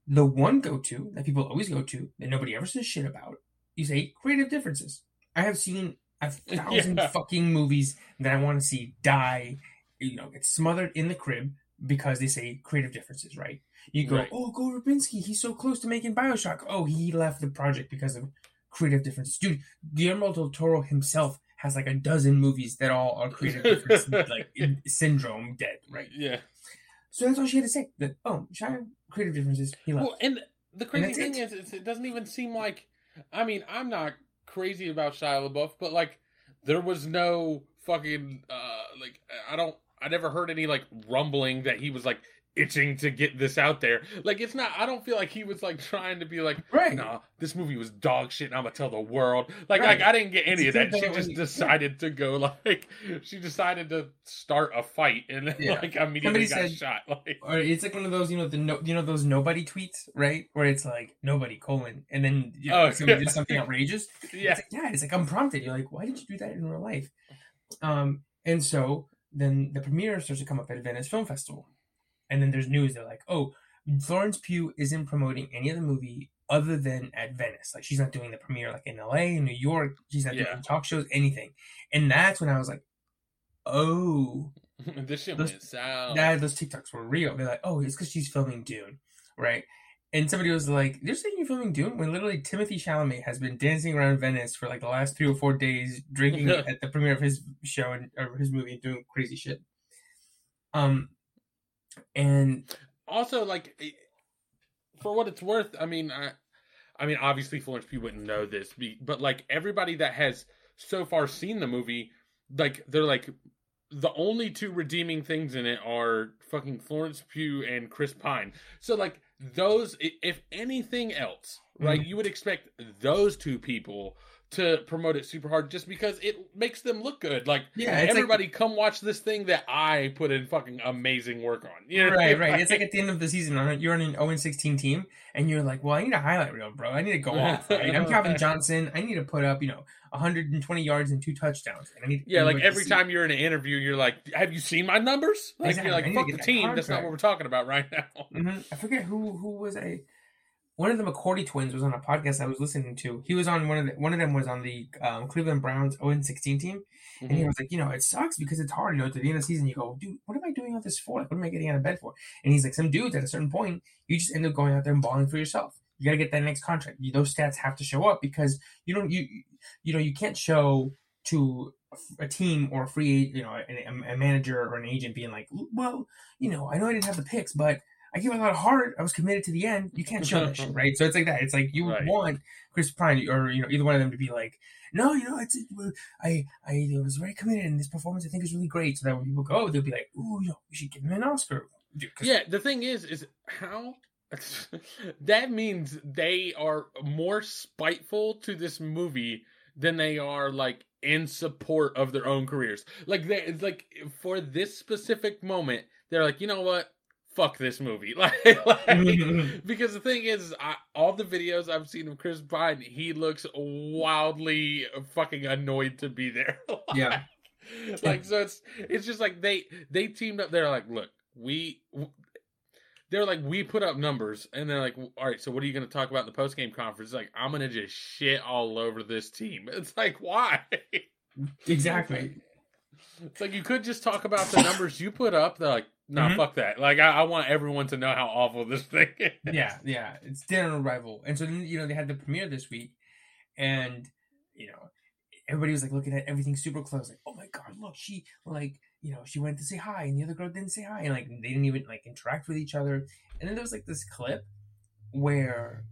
the one go to that people always go to that nobody ever says shit about, you say creative differences. I have seen a thousand Yeah. fucking movies that I want to see die, you know, get smothered in the crib because they say creative differences, right? You go, Right. oh, Gore Verbinski, he's so close to making Bioshock. Oh, he left the project because of creative differences. Dude, Guillermo del Toro himself has like a dozen movies that all are creative difference, like in- syndrome dead, right? Yeah. So that's all she had to say. That oh, Shia, creative differences. He left. Well, and the crazy that's thing it. is, it doesn't even seem like. I mean, I'm not crazy about Shia LaBeouf, but like, there was no fucking uh like I don't. I never heard any like rumbling that he was like itching to get this out there. Like, it's not. I don't feel like he was like trying to be like, right. no, this movie was dog shit. and I'm gonna tell the world. Like, Right. like I didn't get any She of that. She just decided to go like she decided to start a fight and Yeah. like immediately Somebody got said- shot. Like, Or it's like one of those, you know, the no, you know those nobody tweets, right? Where it's like nobody colon, and then you know, Oh, somebody yeah. did something outrageous. yeah, It's like, yeah, it's like unprompted. You're like, why did you do that in real life? Um, and so then the premiere starts to come up at Venice Film Festival, and then there's news. They're like, oh, Florence Pugh isn't promoting any of the movie other than at Venice. Like she's not doing the premiere like in L.A. in New York. She's not Yeah. doing talk shows, anything. And that's when I was like, oh, this shit Those- went south. that those TikToks were real. They're like, oh, it's because she's filming Dune, right? And somebody was like, they're saying you're filming Dune when literally Timothée Chalamet has been dancing around Venice for like the last three or four days, drinking at the premiere of his show and or his movie and doing crazy shit. Um, and also like for what it's worth i mean i i mean obviously florence pugh wouldn't know this but like everybody that has so far seen the movie like they're like the only two redeeming things in it are fucking florence pugh and chris pine so like those if anything else right Mhm. you would expect those two people to promote it super hard just because it makes them look good like yeah, everybody come watch this thing that i put in fucking amazing work on you know like right, right. It's like at the end of the season, you're on an 0 16 team, and you're like, well, I need a highlight reel, bro. I need to go off. Right? I'm Calvin Johnson. I need to put up, you know, 120 yards and two touchdowns. And I need Yeah, like every time you're in an interview, you're like, "Have you seen my numbers?" Like Exactly. you're like, "Fuck the team." That's not what we're talking about right now. Mhm. I forget who who was I. one of the McCourty twins was on a podcast I was listening to. He was on one of the, one of them was on the um, Cleveland Browns 0 16 team, and he Mhm. was like, you know, it sucks because it's hard. You know, to the end of the season, you go, dude, what am I doing all this for? Like, what am I getting out of bed for? And he's like, some dudes at a certain point, you just end up going out there and balling for yourself. You got to get that next contract. You, those stats have to show up because you don't you you know you can't show to a team or a free you know a, a manager or an agent being like, well, you know, I know I didn't have the picks, but I gave a lot of heart. I was committed to the end. You can't show that shit, right? So it's like that. It's like you Right. want Chris Pine or you know either one of them to be like, no, you know, it's I I was very committed, in this performance I think is really great. So that when people go, they'll be like, ooh, you know, we should give him an Oscar. Dude, Yeah, the thing is, is how that means they are more spiteful to this movie than they are like in support of their own careers. Like they, it's like for this specific moment, they're like, you know what? Fuck this movie, like, like because the thing is, I, all the videos I've seen of Chris Pine, he looks wildly fucking annoyed to be there. Yeah. like so it's it's just like they they teamed up they're like look we they're like we put up numbers and they're like all right so what are you going to talk about in the post game conference like i'm going to just shit all over this team it's like why exactly. it's like you could just talk about the numbers you put up they're like no nah, Mhm. fuck that like I, I want everyone to know how awful this thing is yeah, yeah, it's dead on arrival. And so then you know they had the premiere this week, and you know everybody was like looking at everything super close, like oh my god, look, she like you know she went to say hi, and the other girl didn't say hi, and like they didn't even like interact with each other. And then there was like this clip where,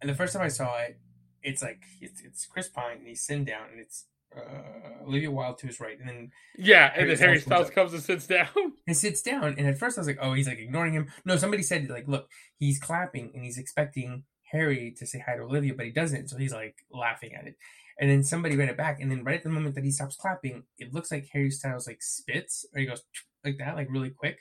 and the first time I saw it, it's like it's, it's Chris Pine and he's sitting down, and it's uh, Olivia Wilde to his right, and then yeah and then Harry Styles styles comes and sits down and sits down. And at first I was like, oh, he's like ignoring him. No, somebody said like, look, he's clapping and he's expecting Harry to say hi to Olivia, but he doesn't. So he's like laughing at it. And then somebody read it back, and then right at the moment that he stops clapping, it looks like Harry Styles like spits or he goes like that, like really quick.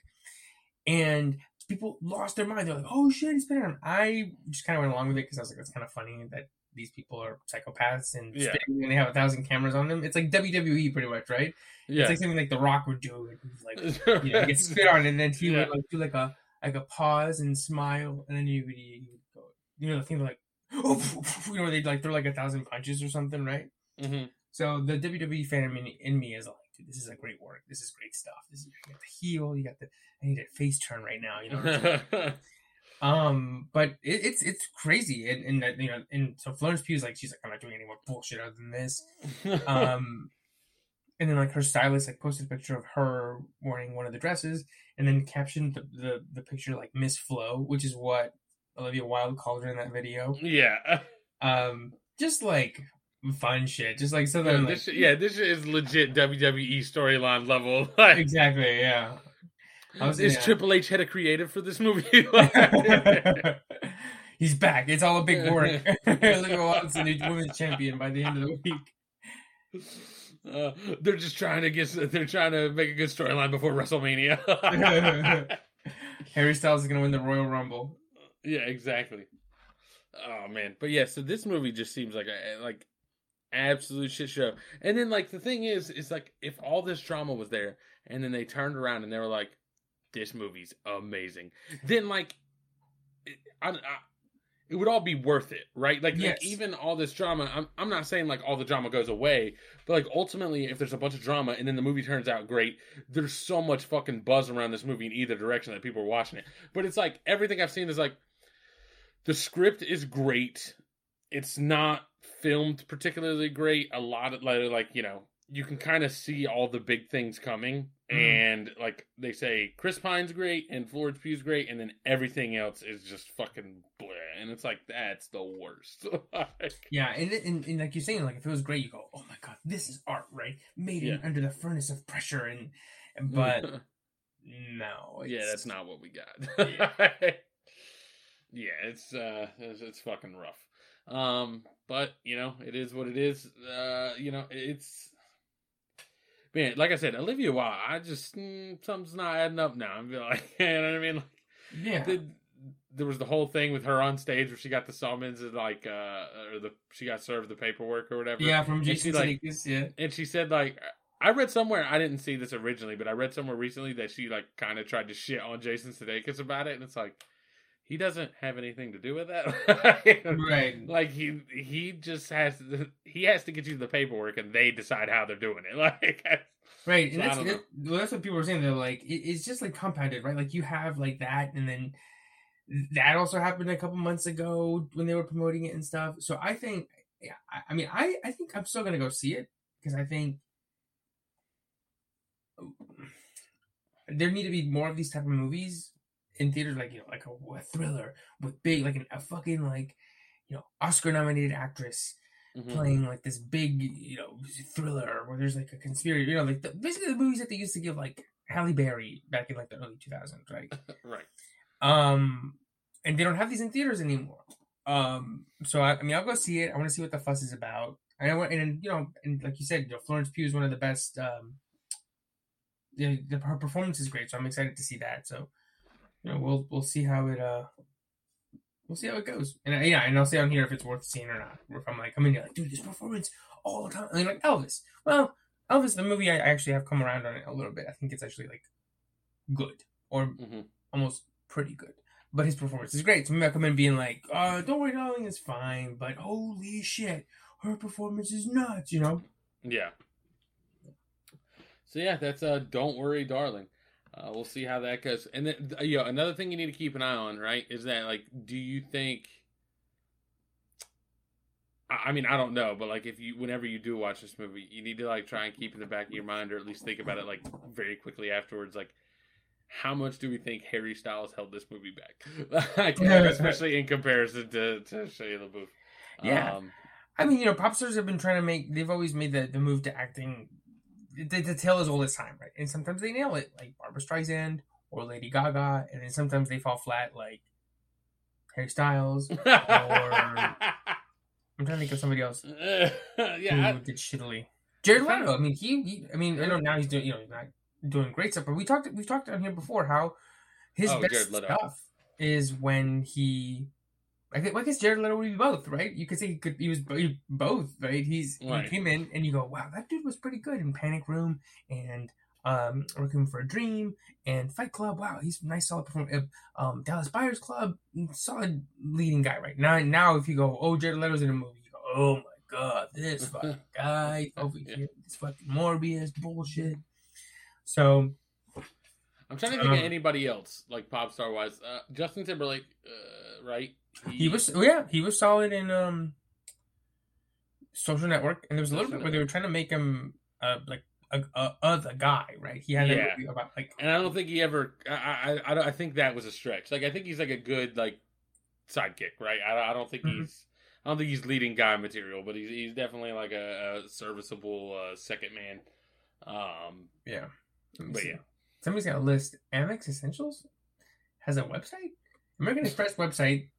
And people lost their mind. They're like, "Oh shit, he's spitting on him." I just kind of went along with it because I was like, "That's kind of funny that these people are psychopaths and Yeah. and they have a thousand cameras on them." It's like WWE, pretty much, right? yeah It's like something like The Rock would do. Like you know, get spit on, and then he Yeah. would like do like a like a pause and smile, and then you would, would go, you know, the thing like, you know, they'd like throw like a thousand punches or something, right? Mhm. So the WWE fan in me, in me is like, dude, this is a great work. This is great stuff. This is you got the heel, you got the I need a face turn right now, you know. um, but it, it's it's crazy, and, and that you know, and so Florence Pugh's like, she's like, I'm not doing any more bullshit other than this. Um and then like her stylist like posted a picture of her wearing one of the dresses and then captioned the, the, the picture like miss flo which is what olivia wilde called her in that video. Yeah. Um just like fun shit just like Yeah, something like this yeah, this is legit WWE storyline level. Like, exactly yeah was- is yeah. Triple H head of creative for this movie? he's back it's all a big work wilde's the new women's champion by the end of the week uh, they're just trying to get. They're trying to make a good storyline before WrestleMania. harry styles is gonna win the royal rumble yeah, exactly. Oh man, but yeah. So this movie just seems like a like absolute shit show. And then like the thing is, is like if all this drama was there, and then they turned around and they were like, "This movie's amazing," then like, it, I, I, it would all be worth it, right? Like, Yes. like even all this drama. I'm I'm not saying like all the drama goes away, but like ultimately, if there's a bunch of drama and then the movie turns out great, there's so much fucking buzz around this movie in either direction that people are watching it. But it's like everything I've seen is like the script is great. It's not filmed particularly great. A lot of like, like you know, you can kind of see all the big things coming, Mhm. and like they say, Chris Pine's great and Florence Pugh's great, and then everything else is just fucking bleh. And it's like that's the worst. Like, Yeah, and, and and like you're saying, like if it was great, you go, "Oh my god, this is art, right? Made in Yeah. under the furnace of pressure." And and- but no, yeah, that's not what we got. yeah, it's uh, it's, it's fucking rough. Um, but you know, it is what it is. Uh, you know, it's man, like I said, Olivia Wilde. I just mm, something's not adding up now. I'm like, you know what I mean? Like, yeah, the, there was the whole thing with her on stage where she got the summons and like, uh, or the she got served the paperwork or whatever. yeah, from Jason like, yeah, and she said like I read somewhere I didn't see this originally, but I read somewhere recently that she like kind of tried to shit on Jason Sudeikis about it, and it's like he doesn't have anything to do with that. Right. Like he he just has to, he has to get you the paperwork and they decide how they're doing it. Like Right, and So I that's don't know. it, well, that's what people were saying. They're like, it, it's just like compounded, right? Like you have like that, and then that also happened a couple months ago when they were promoting it and stuff. So I think, yeah, I, I mean, I I think I'm still gonna go see it because I think there need to be more of these type of movies in theaters, like you know, like a, a thriller with big, like an, a fucking like you know Oscar nominated actress Mhm. playing like this big, you know, thriller where there's like a conspiracy, you know, like the, basically the movies that they used to give like Halle Berry back in like the early 2000s, right? right. Um, and they don't have these in theaters anymore. Um, so I, I mean, I'll go see it. I want to see what the fuss is about. And I know, and you know, and like you said, you know, Florence Pugh is one of the best. Um, the, the her performance is great, so I'm excited to see that. So, you know, we'll we'll see how it uh we'll see how it goes. And uh, yeah, and I'll say on here if it's worth seeing or not. If I'm like, I'm in here like, dude, this performance all the time. I mean, like Elvis. Well, Elvis, the movie, I I actually have come around on it a little bit. I think it's actually like good or hmm almost pretty good. But his performance is great. So maybe I come in being like, uh, don't worry, darling, it's fine. But holy shit, her performance is nuts, you know? Yeah. So yeah, that's uh don't worry, darling. Uh, we'll see how that goes. And then you know, another thing you need to keep an eye on, right, is that like do you think I I mean, I don't know, but like if you whenever you do watch this movie, you need to like try and keep in the back of your mind or at least think about it like very quickly afterwards like how much do we think Harry Styles held this movie back? like, especially in comparison to, to Shia LaBeouf. Yeah. Um, I mean, you know, pop stars have been trying to make, they've always made the, the move to acting. The, the tale is all this time, right? And sometimes they nail it, like Barbra Streisand or Lady Gaga. And then sometimes they fall flat, like Harry Styles. I'm trying to think of somebody else yeah, I- who did shittily. Jared Leto. I mean, he, he. I mean, I know now he's doing. You know, he's not doing great stuff. But we talked. We've talked on here before how his Oh, best stuff is when he. I think. Well, I guess Jared Leto would be both, right? You could say he could. He was he- both, right? He's Right. he came in and you go, wow, that dude was pretty good in Panic Room and um, Requiem for a Dream and Fight Club. Wow, he's a nice, solid performer. Um, Dallas Buyers Club, solid leading guy, right? Now, now if you go, oh, Jared Leto's in a movie, you go, oh my god, this fucking guy over Yeah. here, this fucking Morbius bullshit. So I'm trying to think of Um, anybody else, like pop star wise. Uh, Justin Timberlake, uh, right? He was, oh, yeah, he was solid in um, Social Network, and there was a little Social bit where they were trying to make him uh, like a, a other guy, right? He had a Yeah. movie about like and I don't think he ever. I I, I, don't- I think that was a stretch. Like I think he's like a good like sidekick, right? I, I don't think Mhm. he's. I don't think he's leading guy material, but he's he's definitely like a, a serviceable uh, second man. Um, Yeah. But see. yeah, Somebody's got a list. Amex Essentials has a website. American Express website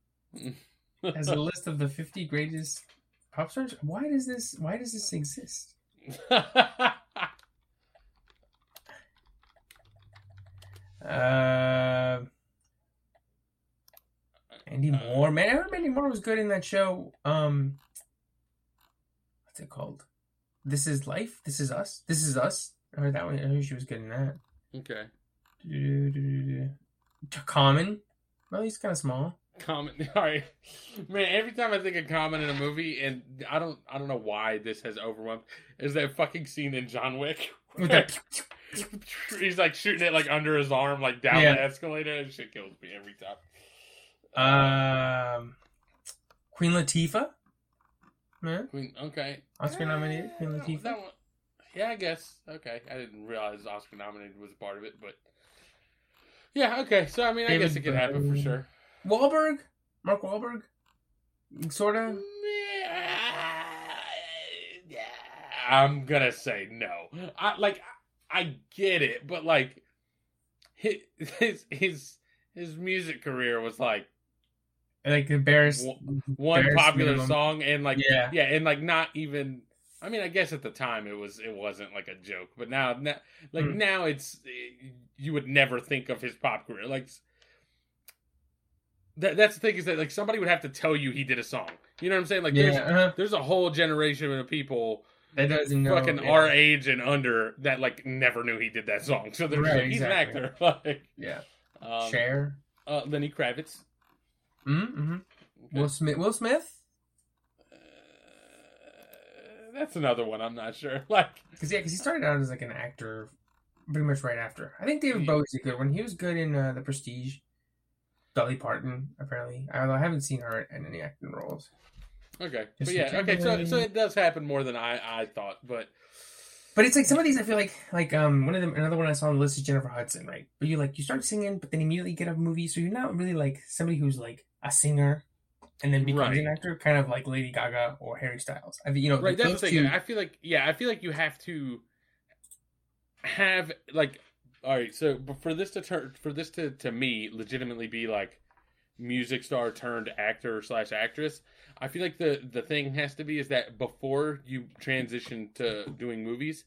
has a list of the 50 greatest pop stars. Why does this? Why does this exist? Uh, Mandy Moore, man, I remember Mandy Moore was good in that show. Um, what's it called? This is life. This is us. This is us. I heard that one. I heard she was good in that. okay. Common. Well, he's kind of small. Common. All right, man. Every time I think of Common in a movie, and I don't, I don't know why this has overwhelmed, is that fucking scene in John Wick. He's like shooting it like under his arm, like down Yeah. the escalator, and shit kills me every time. um, Queen Latifah. Man, Queen, okay. Oscar nominated Queen Latifah. that one- yeah, I guess. Okay, I didn't realize Oscar nominated was a part of it, but yeah, okay. So I mean, I David guess it could happen for sure. Wahlberg. Mark Wahlberg. Sorta. I'm gonna say no. I like I get it, but like his his his, his music career was like Like embarrassed. one popular minimum. song and like Yeah. yeah, and like not even. I mean, I guess at the time it was it wasn't like a joke, but now, now like Hmm. now it's you would never think of his pop career. Like that, that's the thing is that like somebody would have to tell you he did a song. You know what I'm saying? Like Yeah. there's uh-huh. there's a whole generation of people That doesn't know. fucking yeah. our age and under that like never knew he did that song. So there's Right, he's exactly. an actor. Like Yeah. um, Cher. uh, Lenny Kravitz. Mm-hmm. Will Smith. Will Smith. Uh, that's another one. I'm not sure. Like, Because yeah, because he started out as like an actor, pretty much right after. I think David. Bowie's a good one. He was good in uh, The Prestige. Dolly Parton, apparently. Although I haven't seen her in any acting roles. okay, Just but yeah, okay. So, so it does happen more than I I thought, but But it's like some of these I feel like like um one of them another one I saw on the list is Jennifer Hudson, right? But you like you start singing, but then immediately get a movie, so you're not really like somebody who's like a singer and then becomes Right. an actor, kind of like Lady Gaga or Harry Styles. I think you know right. That's the thing. two- I feel like yeah, I feel like you have to have like all right. So but for this to turn for this to to me legitimately be like music star turned actor slash actress. I feel like the the thing has to be is that before you transition to doing movies,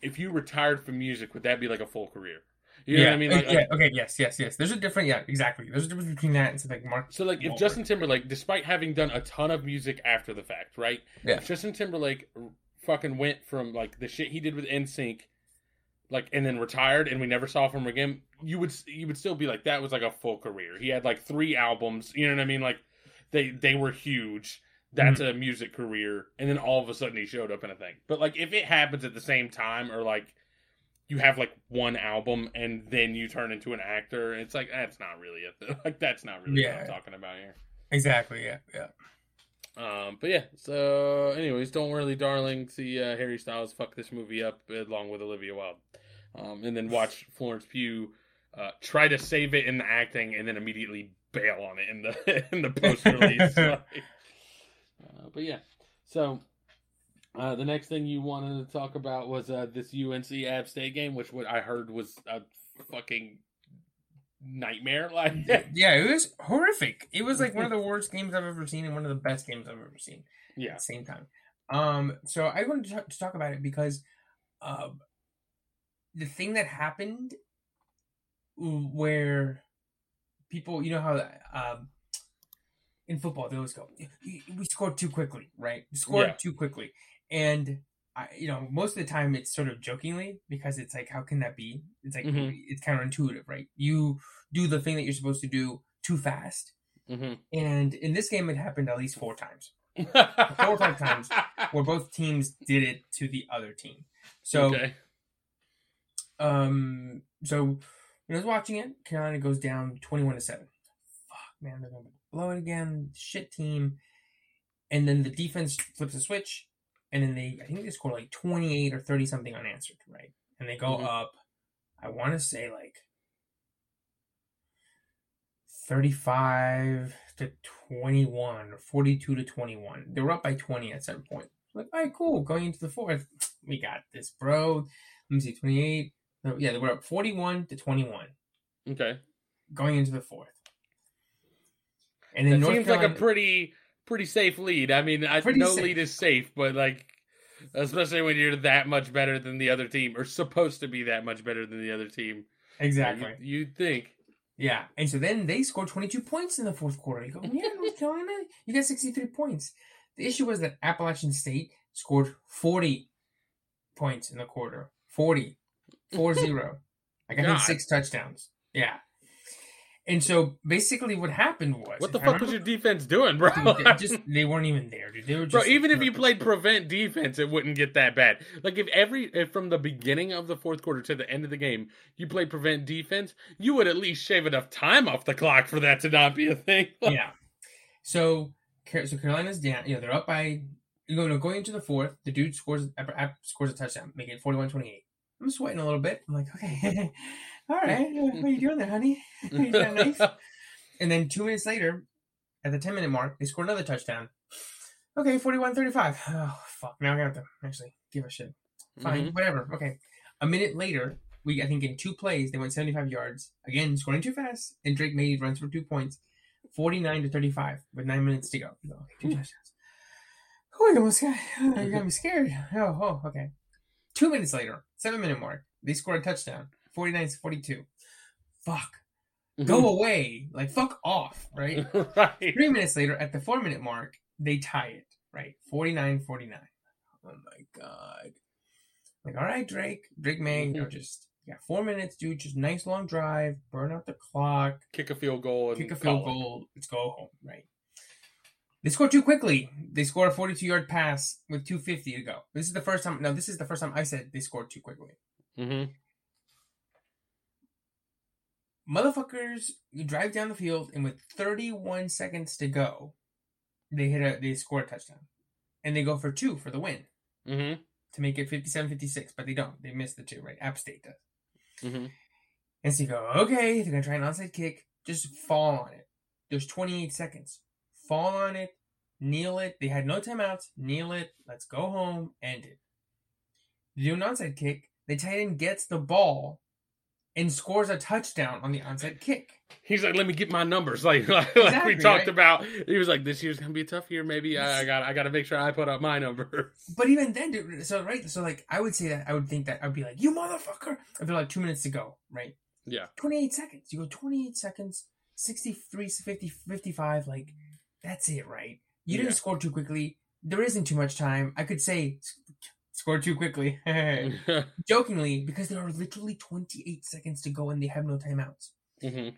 if you retired from music, would that be like a full career? You know yeah, what I mean? Like, yeah, like- okay, yes, yes, yes. There's a different, yeah, exactly. There's a difference between that and something like Mark. So like if Wahlberg. Justin Timberlake, despite having done a ton of music after the fact, right? Yeah. If Justin Timberlake fucking went from like the shit he did with NSYNC, like and then retired and we never saw from him again, you would you would still be like that was like a full career. He had like three albums, you know what I mean? Like they they were huge. That's Mm-hmm. a music career, and then all of a sudden he showed up in a thing. But like if it happens at the same time, or like you have like one album and then you turn into an actor, it's like that's not really a like that's not really what Yeah. I'm talking about here. Exactly, yeah, yeah. Um, but yeah, so anyways, don't worry, darling. See uh, Harry Styles fuck this movie up along with Olivia Wilde, um, and then watch Florence Pugh uh, try to save it in the acting, and then immediately bail on it in the in the post release. uh, but yeah, so uh, the next thing you wanted to talk about was uh, this UNC App State game, which what I heard was a fucking nightmare. Like, Yeah, it was horrific. It was like one of the worst games I've ever seen and one of the best games I've ever seen. at yeah, the same time. Um, so I wanted to, talk- to talk about it because um, the thing that happened where people, you know how um, in football they always go, we scored too quickly, right? We scored Yeah. too quickly, and I, you know, most of the time it's sort of jokingly because it's like, how can that be? It's like Mhm. it's counterintuitive, right? You do the thing that you're supposed to do too fast, hmm and in this game it happened at least four times Four or five times. where both teams did it to the other team. So, okay. um, so when I was watching it, Carolina goes down twenty-one to seven. Fuck, man, they're gonna blow it again. Shit team. And then the defense flips a switch, and then they, I think they score like twenty-eight or thirty something unanswered, right? And they go Mhm. up. I want to say like thirty-five to twenty-one or forty-two to twenty-one. They were up by twenty at some point. Like, all right, cool. Going into the fourth, we got this, bro. Let me see, 28. No, yeah, they were up 41 to 21 Okay. going into the fourth. And then That North seems Carolina, like a pretty pretty safe lead. I mean, I, no safe. lead is safe, but like, especially when you're that much better than the other team, or supposed to be that much better than the other team. exactly. You, you'd think. Yeah, and so then they scored 22 points in the fourth quarter. You go, yeah, North Carolina, you got 63 points. The issue was that Appalachian State scored 40 points in the quarter. 40. 4 0. Like, I think six touchdowns. Yeah. And so basically what happened was. What the fuck was your defense doing, bro? Dude, they just they weren't even there, dude. They were Bro, just even if you played prevent defense, it wouldn't get that bad. Like if every if from the beginning of the fourth quarter to the end of the game, you played prevent defense, you would at least shave enough time off the clock for that to not be a thing. yeah. So, so Carolina's down. You know, they're up by. You know, going into the fourth, the dude scores scores a touchdown, making it 41-28. I'm sweating a little bit. I'm like, okay, all right, what are you doing there, honey? you doing nice? And then two minutes later, at the 10 minute mark, they scored another touchdown. Okay, 41-35. Oh fuck! Now I have to actually give a shit. Fine, Mhm. whatever. Okay. A minute later, we I think in two plays they went 75 yards. Again, scoring too fast, and Drake Maye runs for two points, 49 to 35 with nine minutes to go. Go, okay, two touchdowns. Oh, you almost got, you got me scared. Oh, oh, okay. Two minutes later, seven minute mark, they scored a touchdown, 49 to 42. Fuck. Go away. Like, fuck off, right? right. Three minutes later, at the four minute mark, they tie it, right? 49 49. Oh my God. Like, all right, Drake. Drake Maye, you know, just got four minutes, dude. Just nice long drive, burn out the clock, Kick a field goal and kick a field it. goal. Let's go home, right? They score too quickly. They score a 42 yard pass with 250 to go. This is the first time. No, this is the first time I said they scored too quickly. Mhm. Motherfuckers you drive down the field, and with 31 seconds to go, they hit a they score a touchdown, and they go for two for the win Mhm. to make it 57-56. But they don't. They miss the two. Right? App State does. Mhm. And so you go, okay, they're gonna try an onside kick. Just fall on it. There's 28 seconds. Fall on it, kneel it. They had no timeouts. Kneel it. Let's go home. End it. They do an onside kick. The tight end gets the ball and scores a touchdown on the onside kick. He's like, let me get my numbers. Like, like, Exactly, we talked right? about. He was like, this year's gonna be a tough year. Maybe I, I got I got to make sure I put up my numbers. But even then, dude, so right, so like I would say that I would think that I'd be like, you motherfucker. If they're like two minutes to go, right? Yeah. 28 seconds. You go 28 seconds, 63, 50, 55. Like, that's it, right? You didn't Yeah. score too quickly. There isn't too much time. I could say score too quickly. Jokingly, because there are literally 28 seconds to go and they have no timeouts. hmm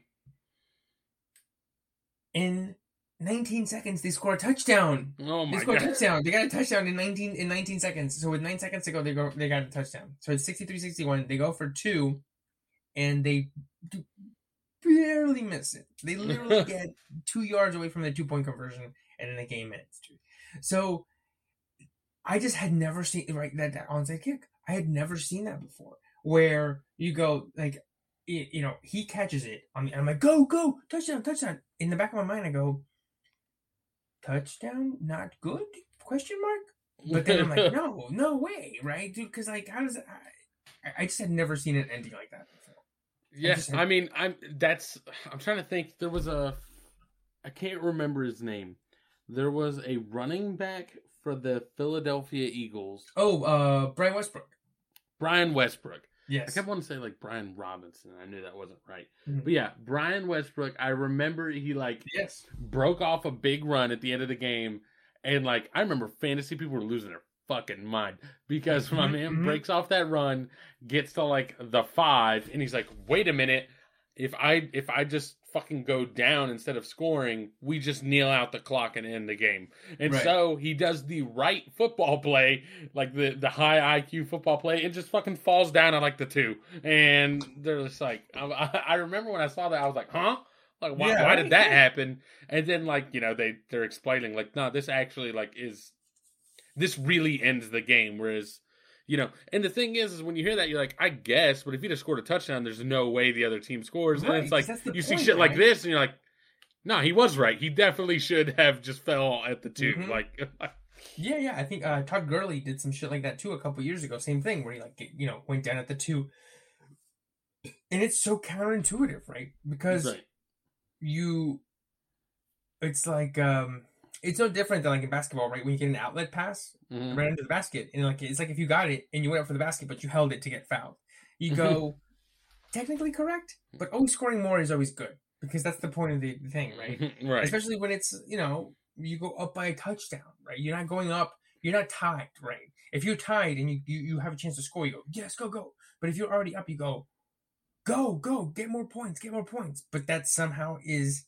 In 19 seconds, they score a touchdown. Oh my! They my scored a touchdown. They got a touchdown in 19 in 19 seconds. So with 9 seconds to go, they go they got a touchdown. So it's 63-61. They go for 2 and they barely miss it. They literally get 2 yards away from the two-point conversion and then the game ends. So I just had never seen right that, that onside kick. I had never seen that before where you go like you know, he catches it on the, and I'm like, go, go, touchdown, touchdown. In the back of my mind, I go, touchdown, not good? Question mark. But then I'm like, no, no way, right, dude? Because like, how does it? I, I just had never seen an ending like that before. Yeah, just- I mean, I'm that's I'm trying to think. There was a I can't remember his name. There was a running back for the Philadelphia Eagles, Oh, uh, Brian Westbrook. Brian Westbrook. Yes. I kept wanting to say like Brian Robinson. I knew that wasn't right. Mhm. But yeah, Brian Westbrook. I remember he like Yes. broke off a big run at the end of the game, and like I remember fantasy people were losing their fucking mind because my Mhm, man mhm. breaks off that run, gets to like the five, and he's like, "Wait a minute, if I if I just fucking go down instead of scoring, we just kneel out the clock and end the game." And Right. so he does the right football play, like the the high IQ football play, and just fucking falls down at like the two, and they're just like, I, I remember when I saw that, I was like, "Huh." Like why, Yeah, why did that happen? And then like you know they they're explaining like no this actually like is this really ends the game. Whereas you know and the thing is is when you hear that you're like I guess but if you just scored a touchdown there's no way the other team scores and it's like you see point, shit like this and you're like no he was right he definitely should have just fell at the 2 Mhm. like Yeah, yeah. I think uh, Todd Gurley did some shit like that too a couple years ago. Same thing where he like you know went down at the two, and it's so counterintuitive, right? Because Right. you, it's like um, it's no different than like in basketball, right? When you get an outlet pass, Mhm. right under the basket, and like it's like if you got it and you went up for the basket, but you held it to get fouled, you go technically correct, but always scoring more is always good because that's the point of the the thing, right? right. Especially when it's you know you go up by a touchdown right? You're not going up you're not tied right? If you're tied and you, you you have a chance to score you go yes go go. But if you're already up you go go go get more points get more points. But that somehow is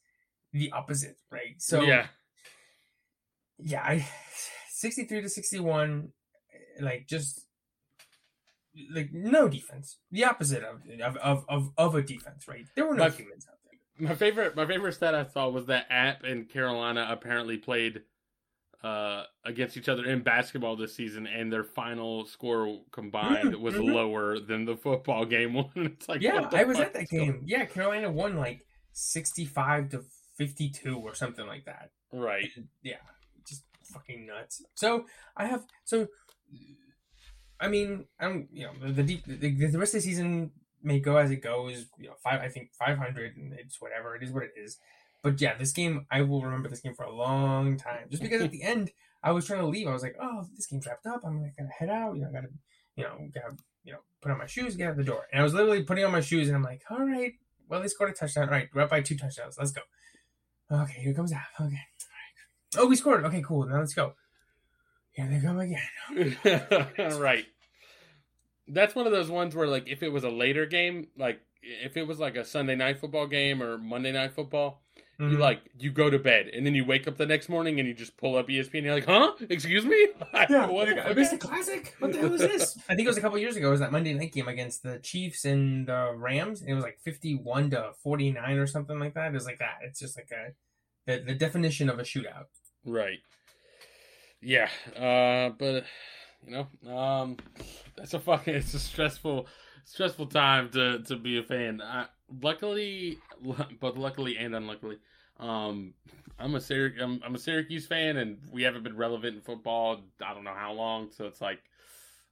the opposite right? So yeah yeah i 63 to 61 like just like no defense the opposite of of of, of, of a defense right there were no My- humans out there My favorite, my favorite stat I saw was that App and Carolina apparently played uh, against each other in basketball this season, and their final score combined Mm, was mhm. lower than the football game one. It's like, Yeah, I was at that is going- game. Yeah, Carolina won like 65 to 52 or something like that. Right. Yeah, just fucking nuts. So I have so I mean, I'm you know the the, deep, the the rest of the season may go as it goes. You know, five I think 500 and it's whatever it is what it is. But yeah, this game I will remember this game for a long time. Just because at the end I was trying to leave, I was like, oh, this game's wrapped up. I'm gonna head out. You know, I gotta you know gotta you know put on my shoes, get out the door. And I was literally putting on my shoes, and I'm like, all right, well they scored a touchdown. All right, we're up by two touchdowns. Let's go. Okay, here comes that. Okay. Oh, we scored. Okay, cool. Now let's go. Here they come again. right. that's one of those ones where like if it was a later game, like if it was like a Sunday night football game or Monday night football, you Mhm. like you go to bed and then you wake up the next morning and you just pull up ESPN and you're like, huh? Excuse me? Yeah, what I missed a classic. What the hell is this? I think it was a couple years ago. It was that Monday night game against the Chiefs and the Rams, and it was like fifty-one to forty-nine or something like that. It was like that. It's just like a the, the definition of a shootout. Right. Yeah. Uh, but you know, um, that's a fucking it's a stressful, stressful time to to be a fan. I, luckily, but luckily and unluckily, um, I'm a Syrac- I'm, I'm a Syracuse fan, and we haven't been relevant in football. I don't know how long, so it's like.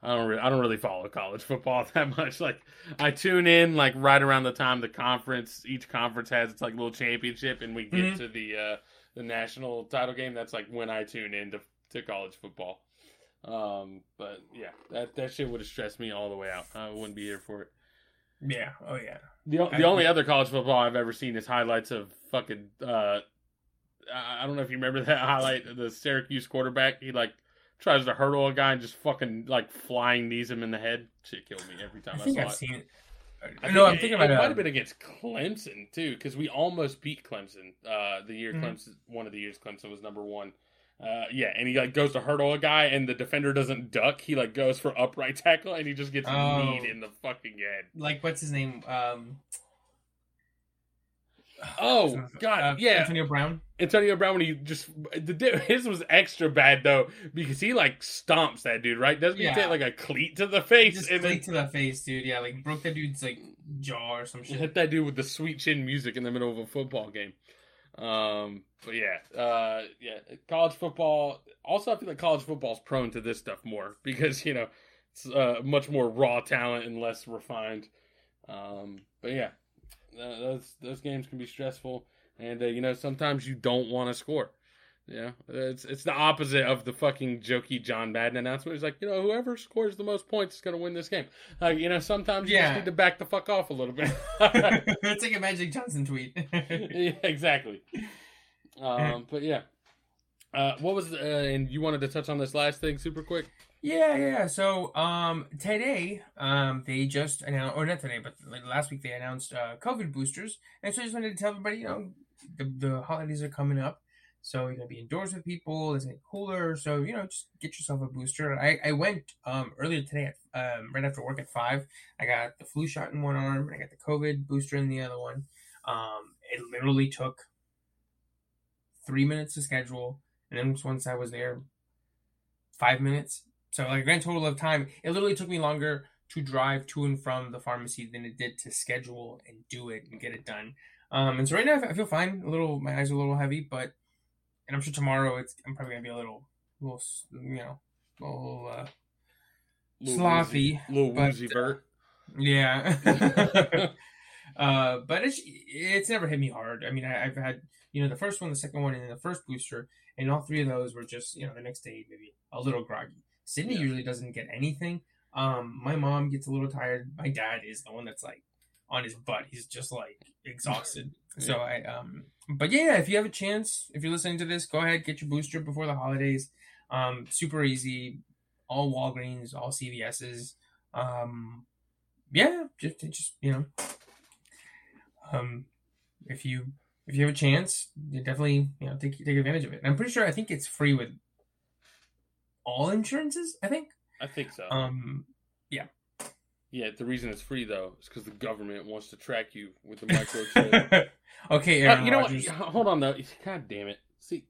I don't really, I don't really follow college football that much. Like, I tune in like right around the time the conference, each conference has its like little championship, and we get Mhm. to the uh, the national title game. That's like when I tune in to, to college football. Um, but yeah, that that shit would have stressed me all the way out. I wouldn't be here for it. Yeah. Oh yeah. The the only other college football I've ever seen is highlights of fucking. Uh, I I don't know if you remember that highlight. of The Syracuse quarterback, he like tries to hurdle a guy and just fucking like flying knees him in the head. Shit killed me every time I I, think saw I've it. seen it. I no, I'm thinking it, about might uh, have been against Clemson too, because we almost beat Clemson. Uh, the year Mhm. Clemson, one of the years Clemson was number one. Uh, yeah, and he like goes to hurdle a guy, and the defender doesn't duck. He like goes for upright tackle, and he just gets Oh. kneed in the fucking head. like what's his name? Um. Oh God, uh, yeah, Antonio Brown. Antonio Brown. When he just the his was extra bad though because he like stomps that dude right. Doesn't he Yeah. take like a cleat to the face just and then to the face, dude. Yeah, like broke that dude's like jaw or some shit. hit that dude with the sweet chin music in the middle of a football game. Um, but yeah, uh, yeah, college football. Also, I feel like college football is prone to this stuff more because you know it's uh, much more raw talent and less refined. Um, but yeah, uh, those those games can be stressful, and uh, you know sometimes you don't want to score. Yeah, it's it's the opposite of the fucking jokey John Madden announcement. He's like, you know, whoever scores the most points is going to win this game. Like, you know, sometimes you Yeah. just need to back the fuck off a little bit. it's like a Magic Johnson tweet. yeah, exactly. Um, but yeah, uh, what was uh, and you wanted to touch on this last thing super quick? Yeah, yeah. So, um, today, um, they just announced, or not today, but last week they announced uh, COVID boosters, and so I just wanted to tell everybody, you know, the, the holidays are coming up, so you're gonna be indoors with people. It's gonna cooler, so you know, just get yourself a booster. I, I went um earlier today, at, um, right after work at five. I got the flu shot in one arm, and I got the COVID booster in the other one. Um, it literally took three minutes to schedule, and then once I was there, five minutes. So like a grand total of time, it literally took me longer to drive to and from the pharmacy than it did to schedule and do it and get it done. Um, and so right now I feel fine. A little, my eyes are a little heavy, but and I'm sure tomorrow it's I'm probably gonna be a little, little, you know, a little, uh, Little Slothy, woozy, little but, woozy vert. yeah. uh, but it's it's never hit me hard. I mean, I, I've had you know the first one, the second one, and then the first booster, and all three of those were just you know the next day maybe a little groggy. Sydney Yeah. usually doesn't get anything. Um, my mom gets a little tired. My dad is the one that's like on his butt. He's just like exhausted. So I um, but yeah, if you have a chance, if you're listening to this, go ahead get your booster before the holidays. Um, super easy, all Walgreens, all CVS's. Um, yeah, just just you know, um, if you if you have a chance, you definitely you know take take advantage of it. And I'm pretty sure I think it's free with all insurances. I think. I think so. Um, yeah, Yeah, the reason it's free though is because the government wants to track you with the microchip. okay, Uh, Aaron you know what? Hold on though. God damn it. See,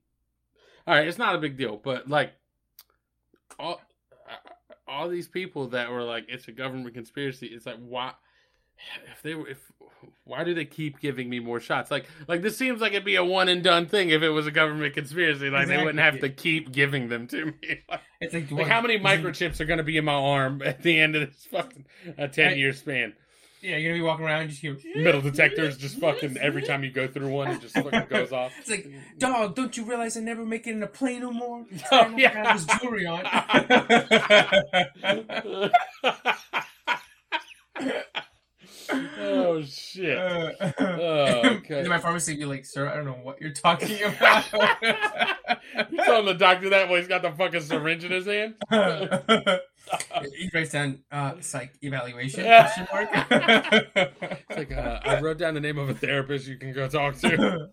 all right, it's not a big deal, but like all all these people that were like, it's a government conspiracy. It's like why? If they were, if why do they keep giving me more shots? Like, like this seems like it'd be a one and done thing if it was a government conspiracy. Like they wouldn't have to keep giving them to me. Like, It's like, like, how many microchips are going to be in my arm at the end of this fucking a ten year span? Yeah, you're gonna be walking around and just hear Metal detectors just fucking every time you go through one, it just fucking goes off. It's like, dog, don't you realize I never make it in a plane no more? Oh, I yeah. have his jewelry on. Oh shit. Uh, okay. And my pharmacy be like, "Sir, I don't know what you're talking about." you telling the doctor that while he's got the fucking syringe in his hand? he writes down uh, psych evaluation question mark. It's like uh, I wrote down the name of a therapist you can go talk to.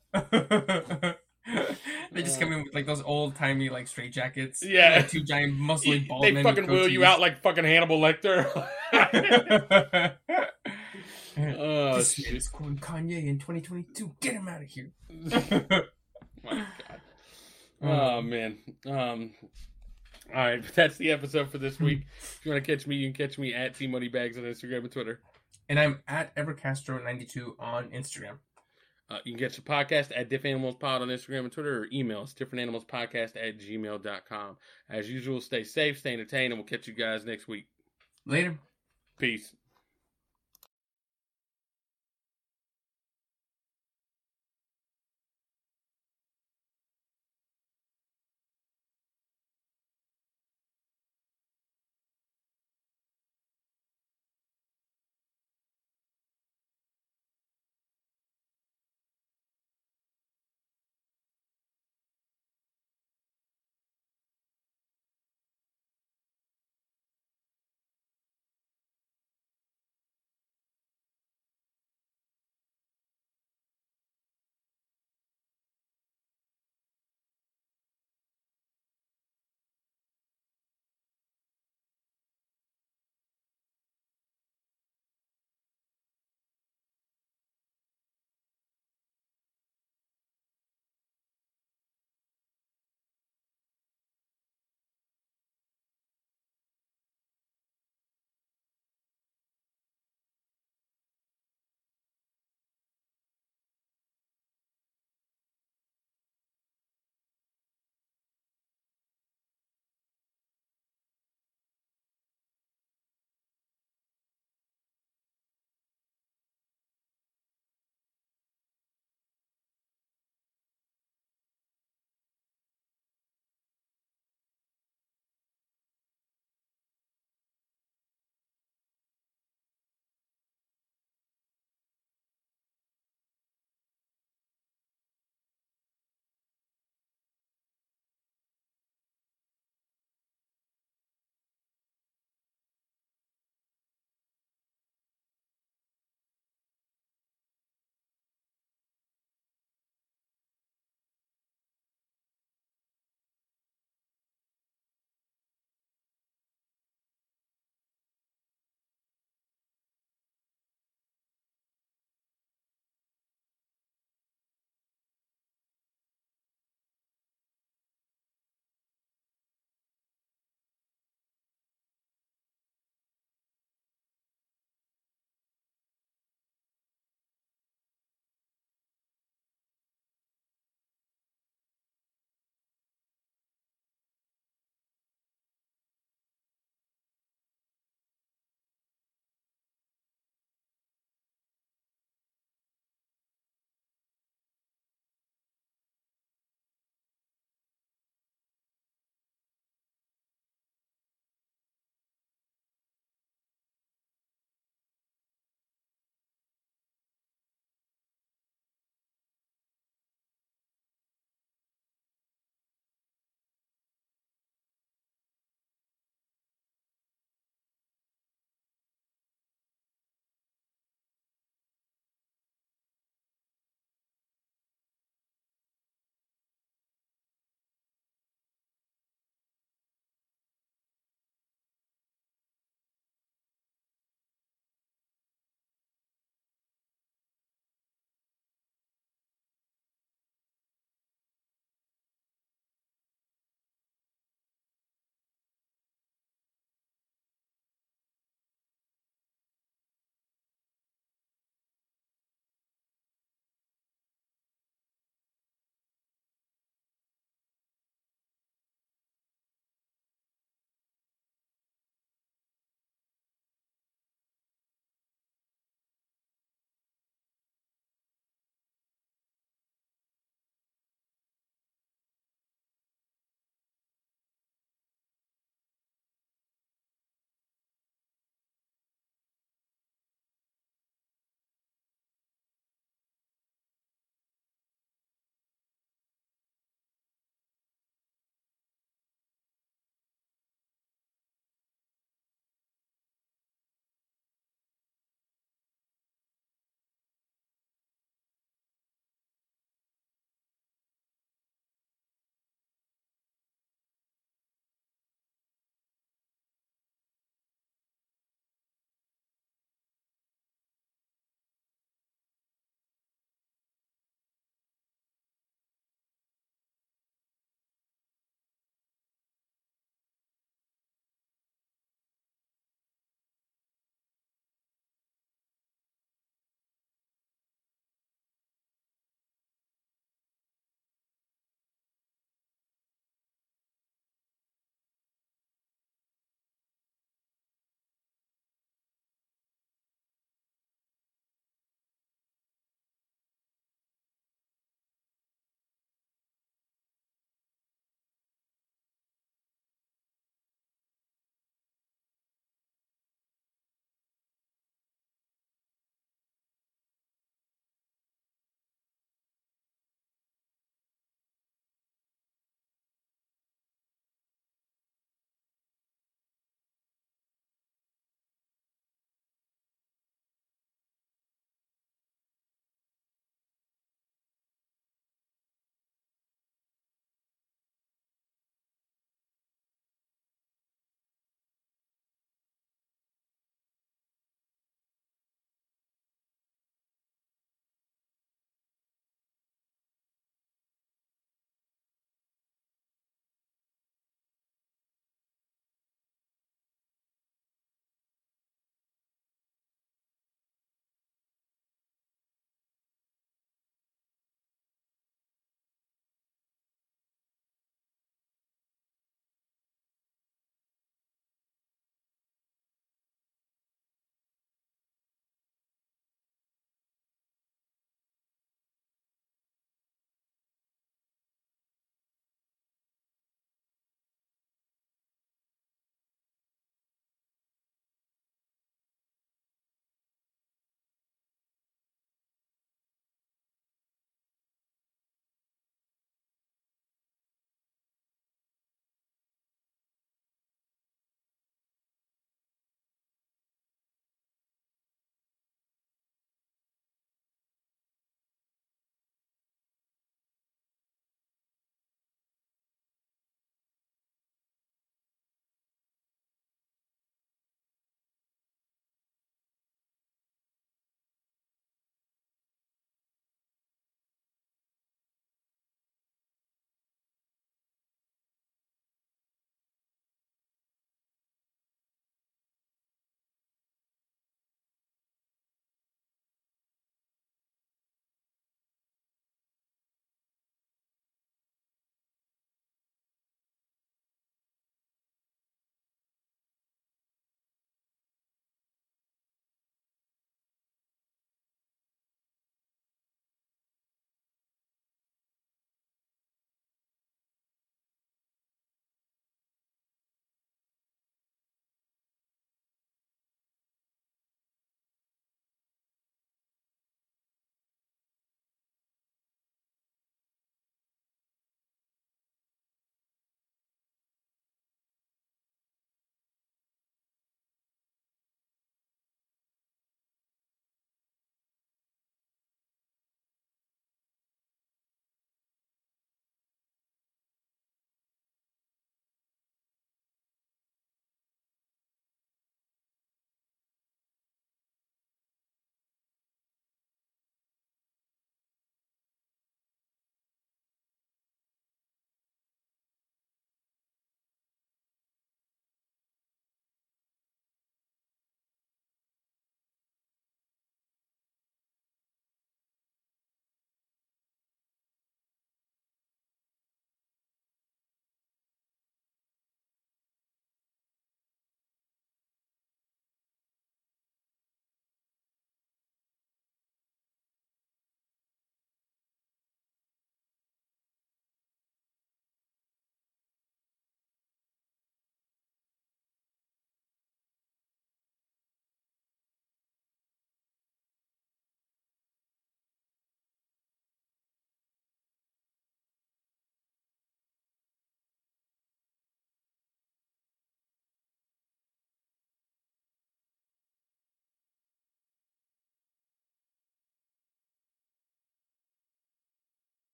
they just come in with like those old timey like straight jackets. Yeah. like, two giant muscly bald they men fucking with wheel you out like fucking Hannibal Lecter. oh this shit! man's quoting Kanye in 2022. Get him out of here. My God. Oh man. Um. All right, that's the episode for this week. If you want to catch me, you can catch me at T Moneybags on Instagram and Twitter. and I'm at Evercastro92 on Instagram. Uh, you can catch the podcast at Diff Animals Pod on Instagram and Twitter or email us differentanimalspodcast at gmail.com. As usual, stay safe, stay entertained, and we'll catch you guys next week. Later. Peace.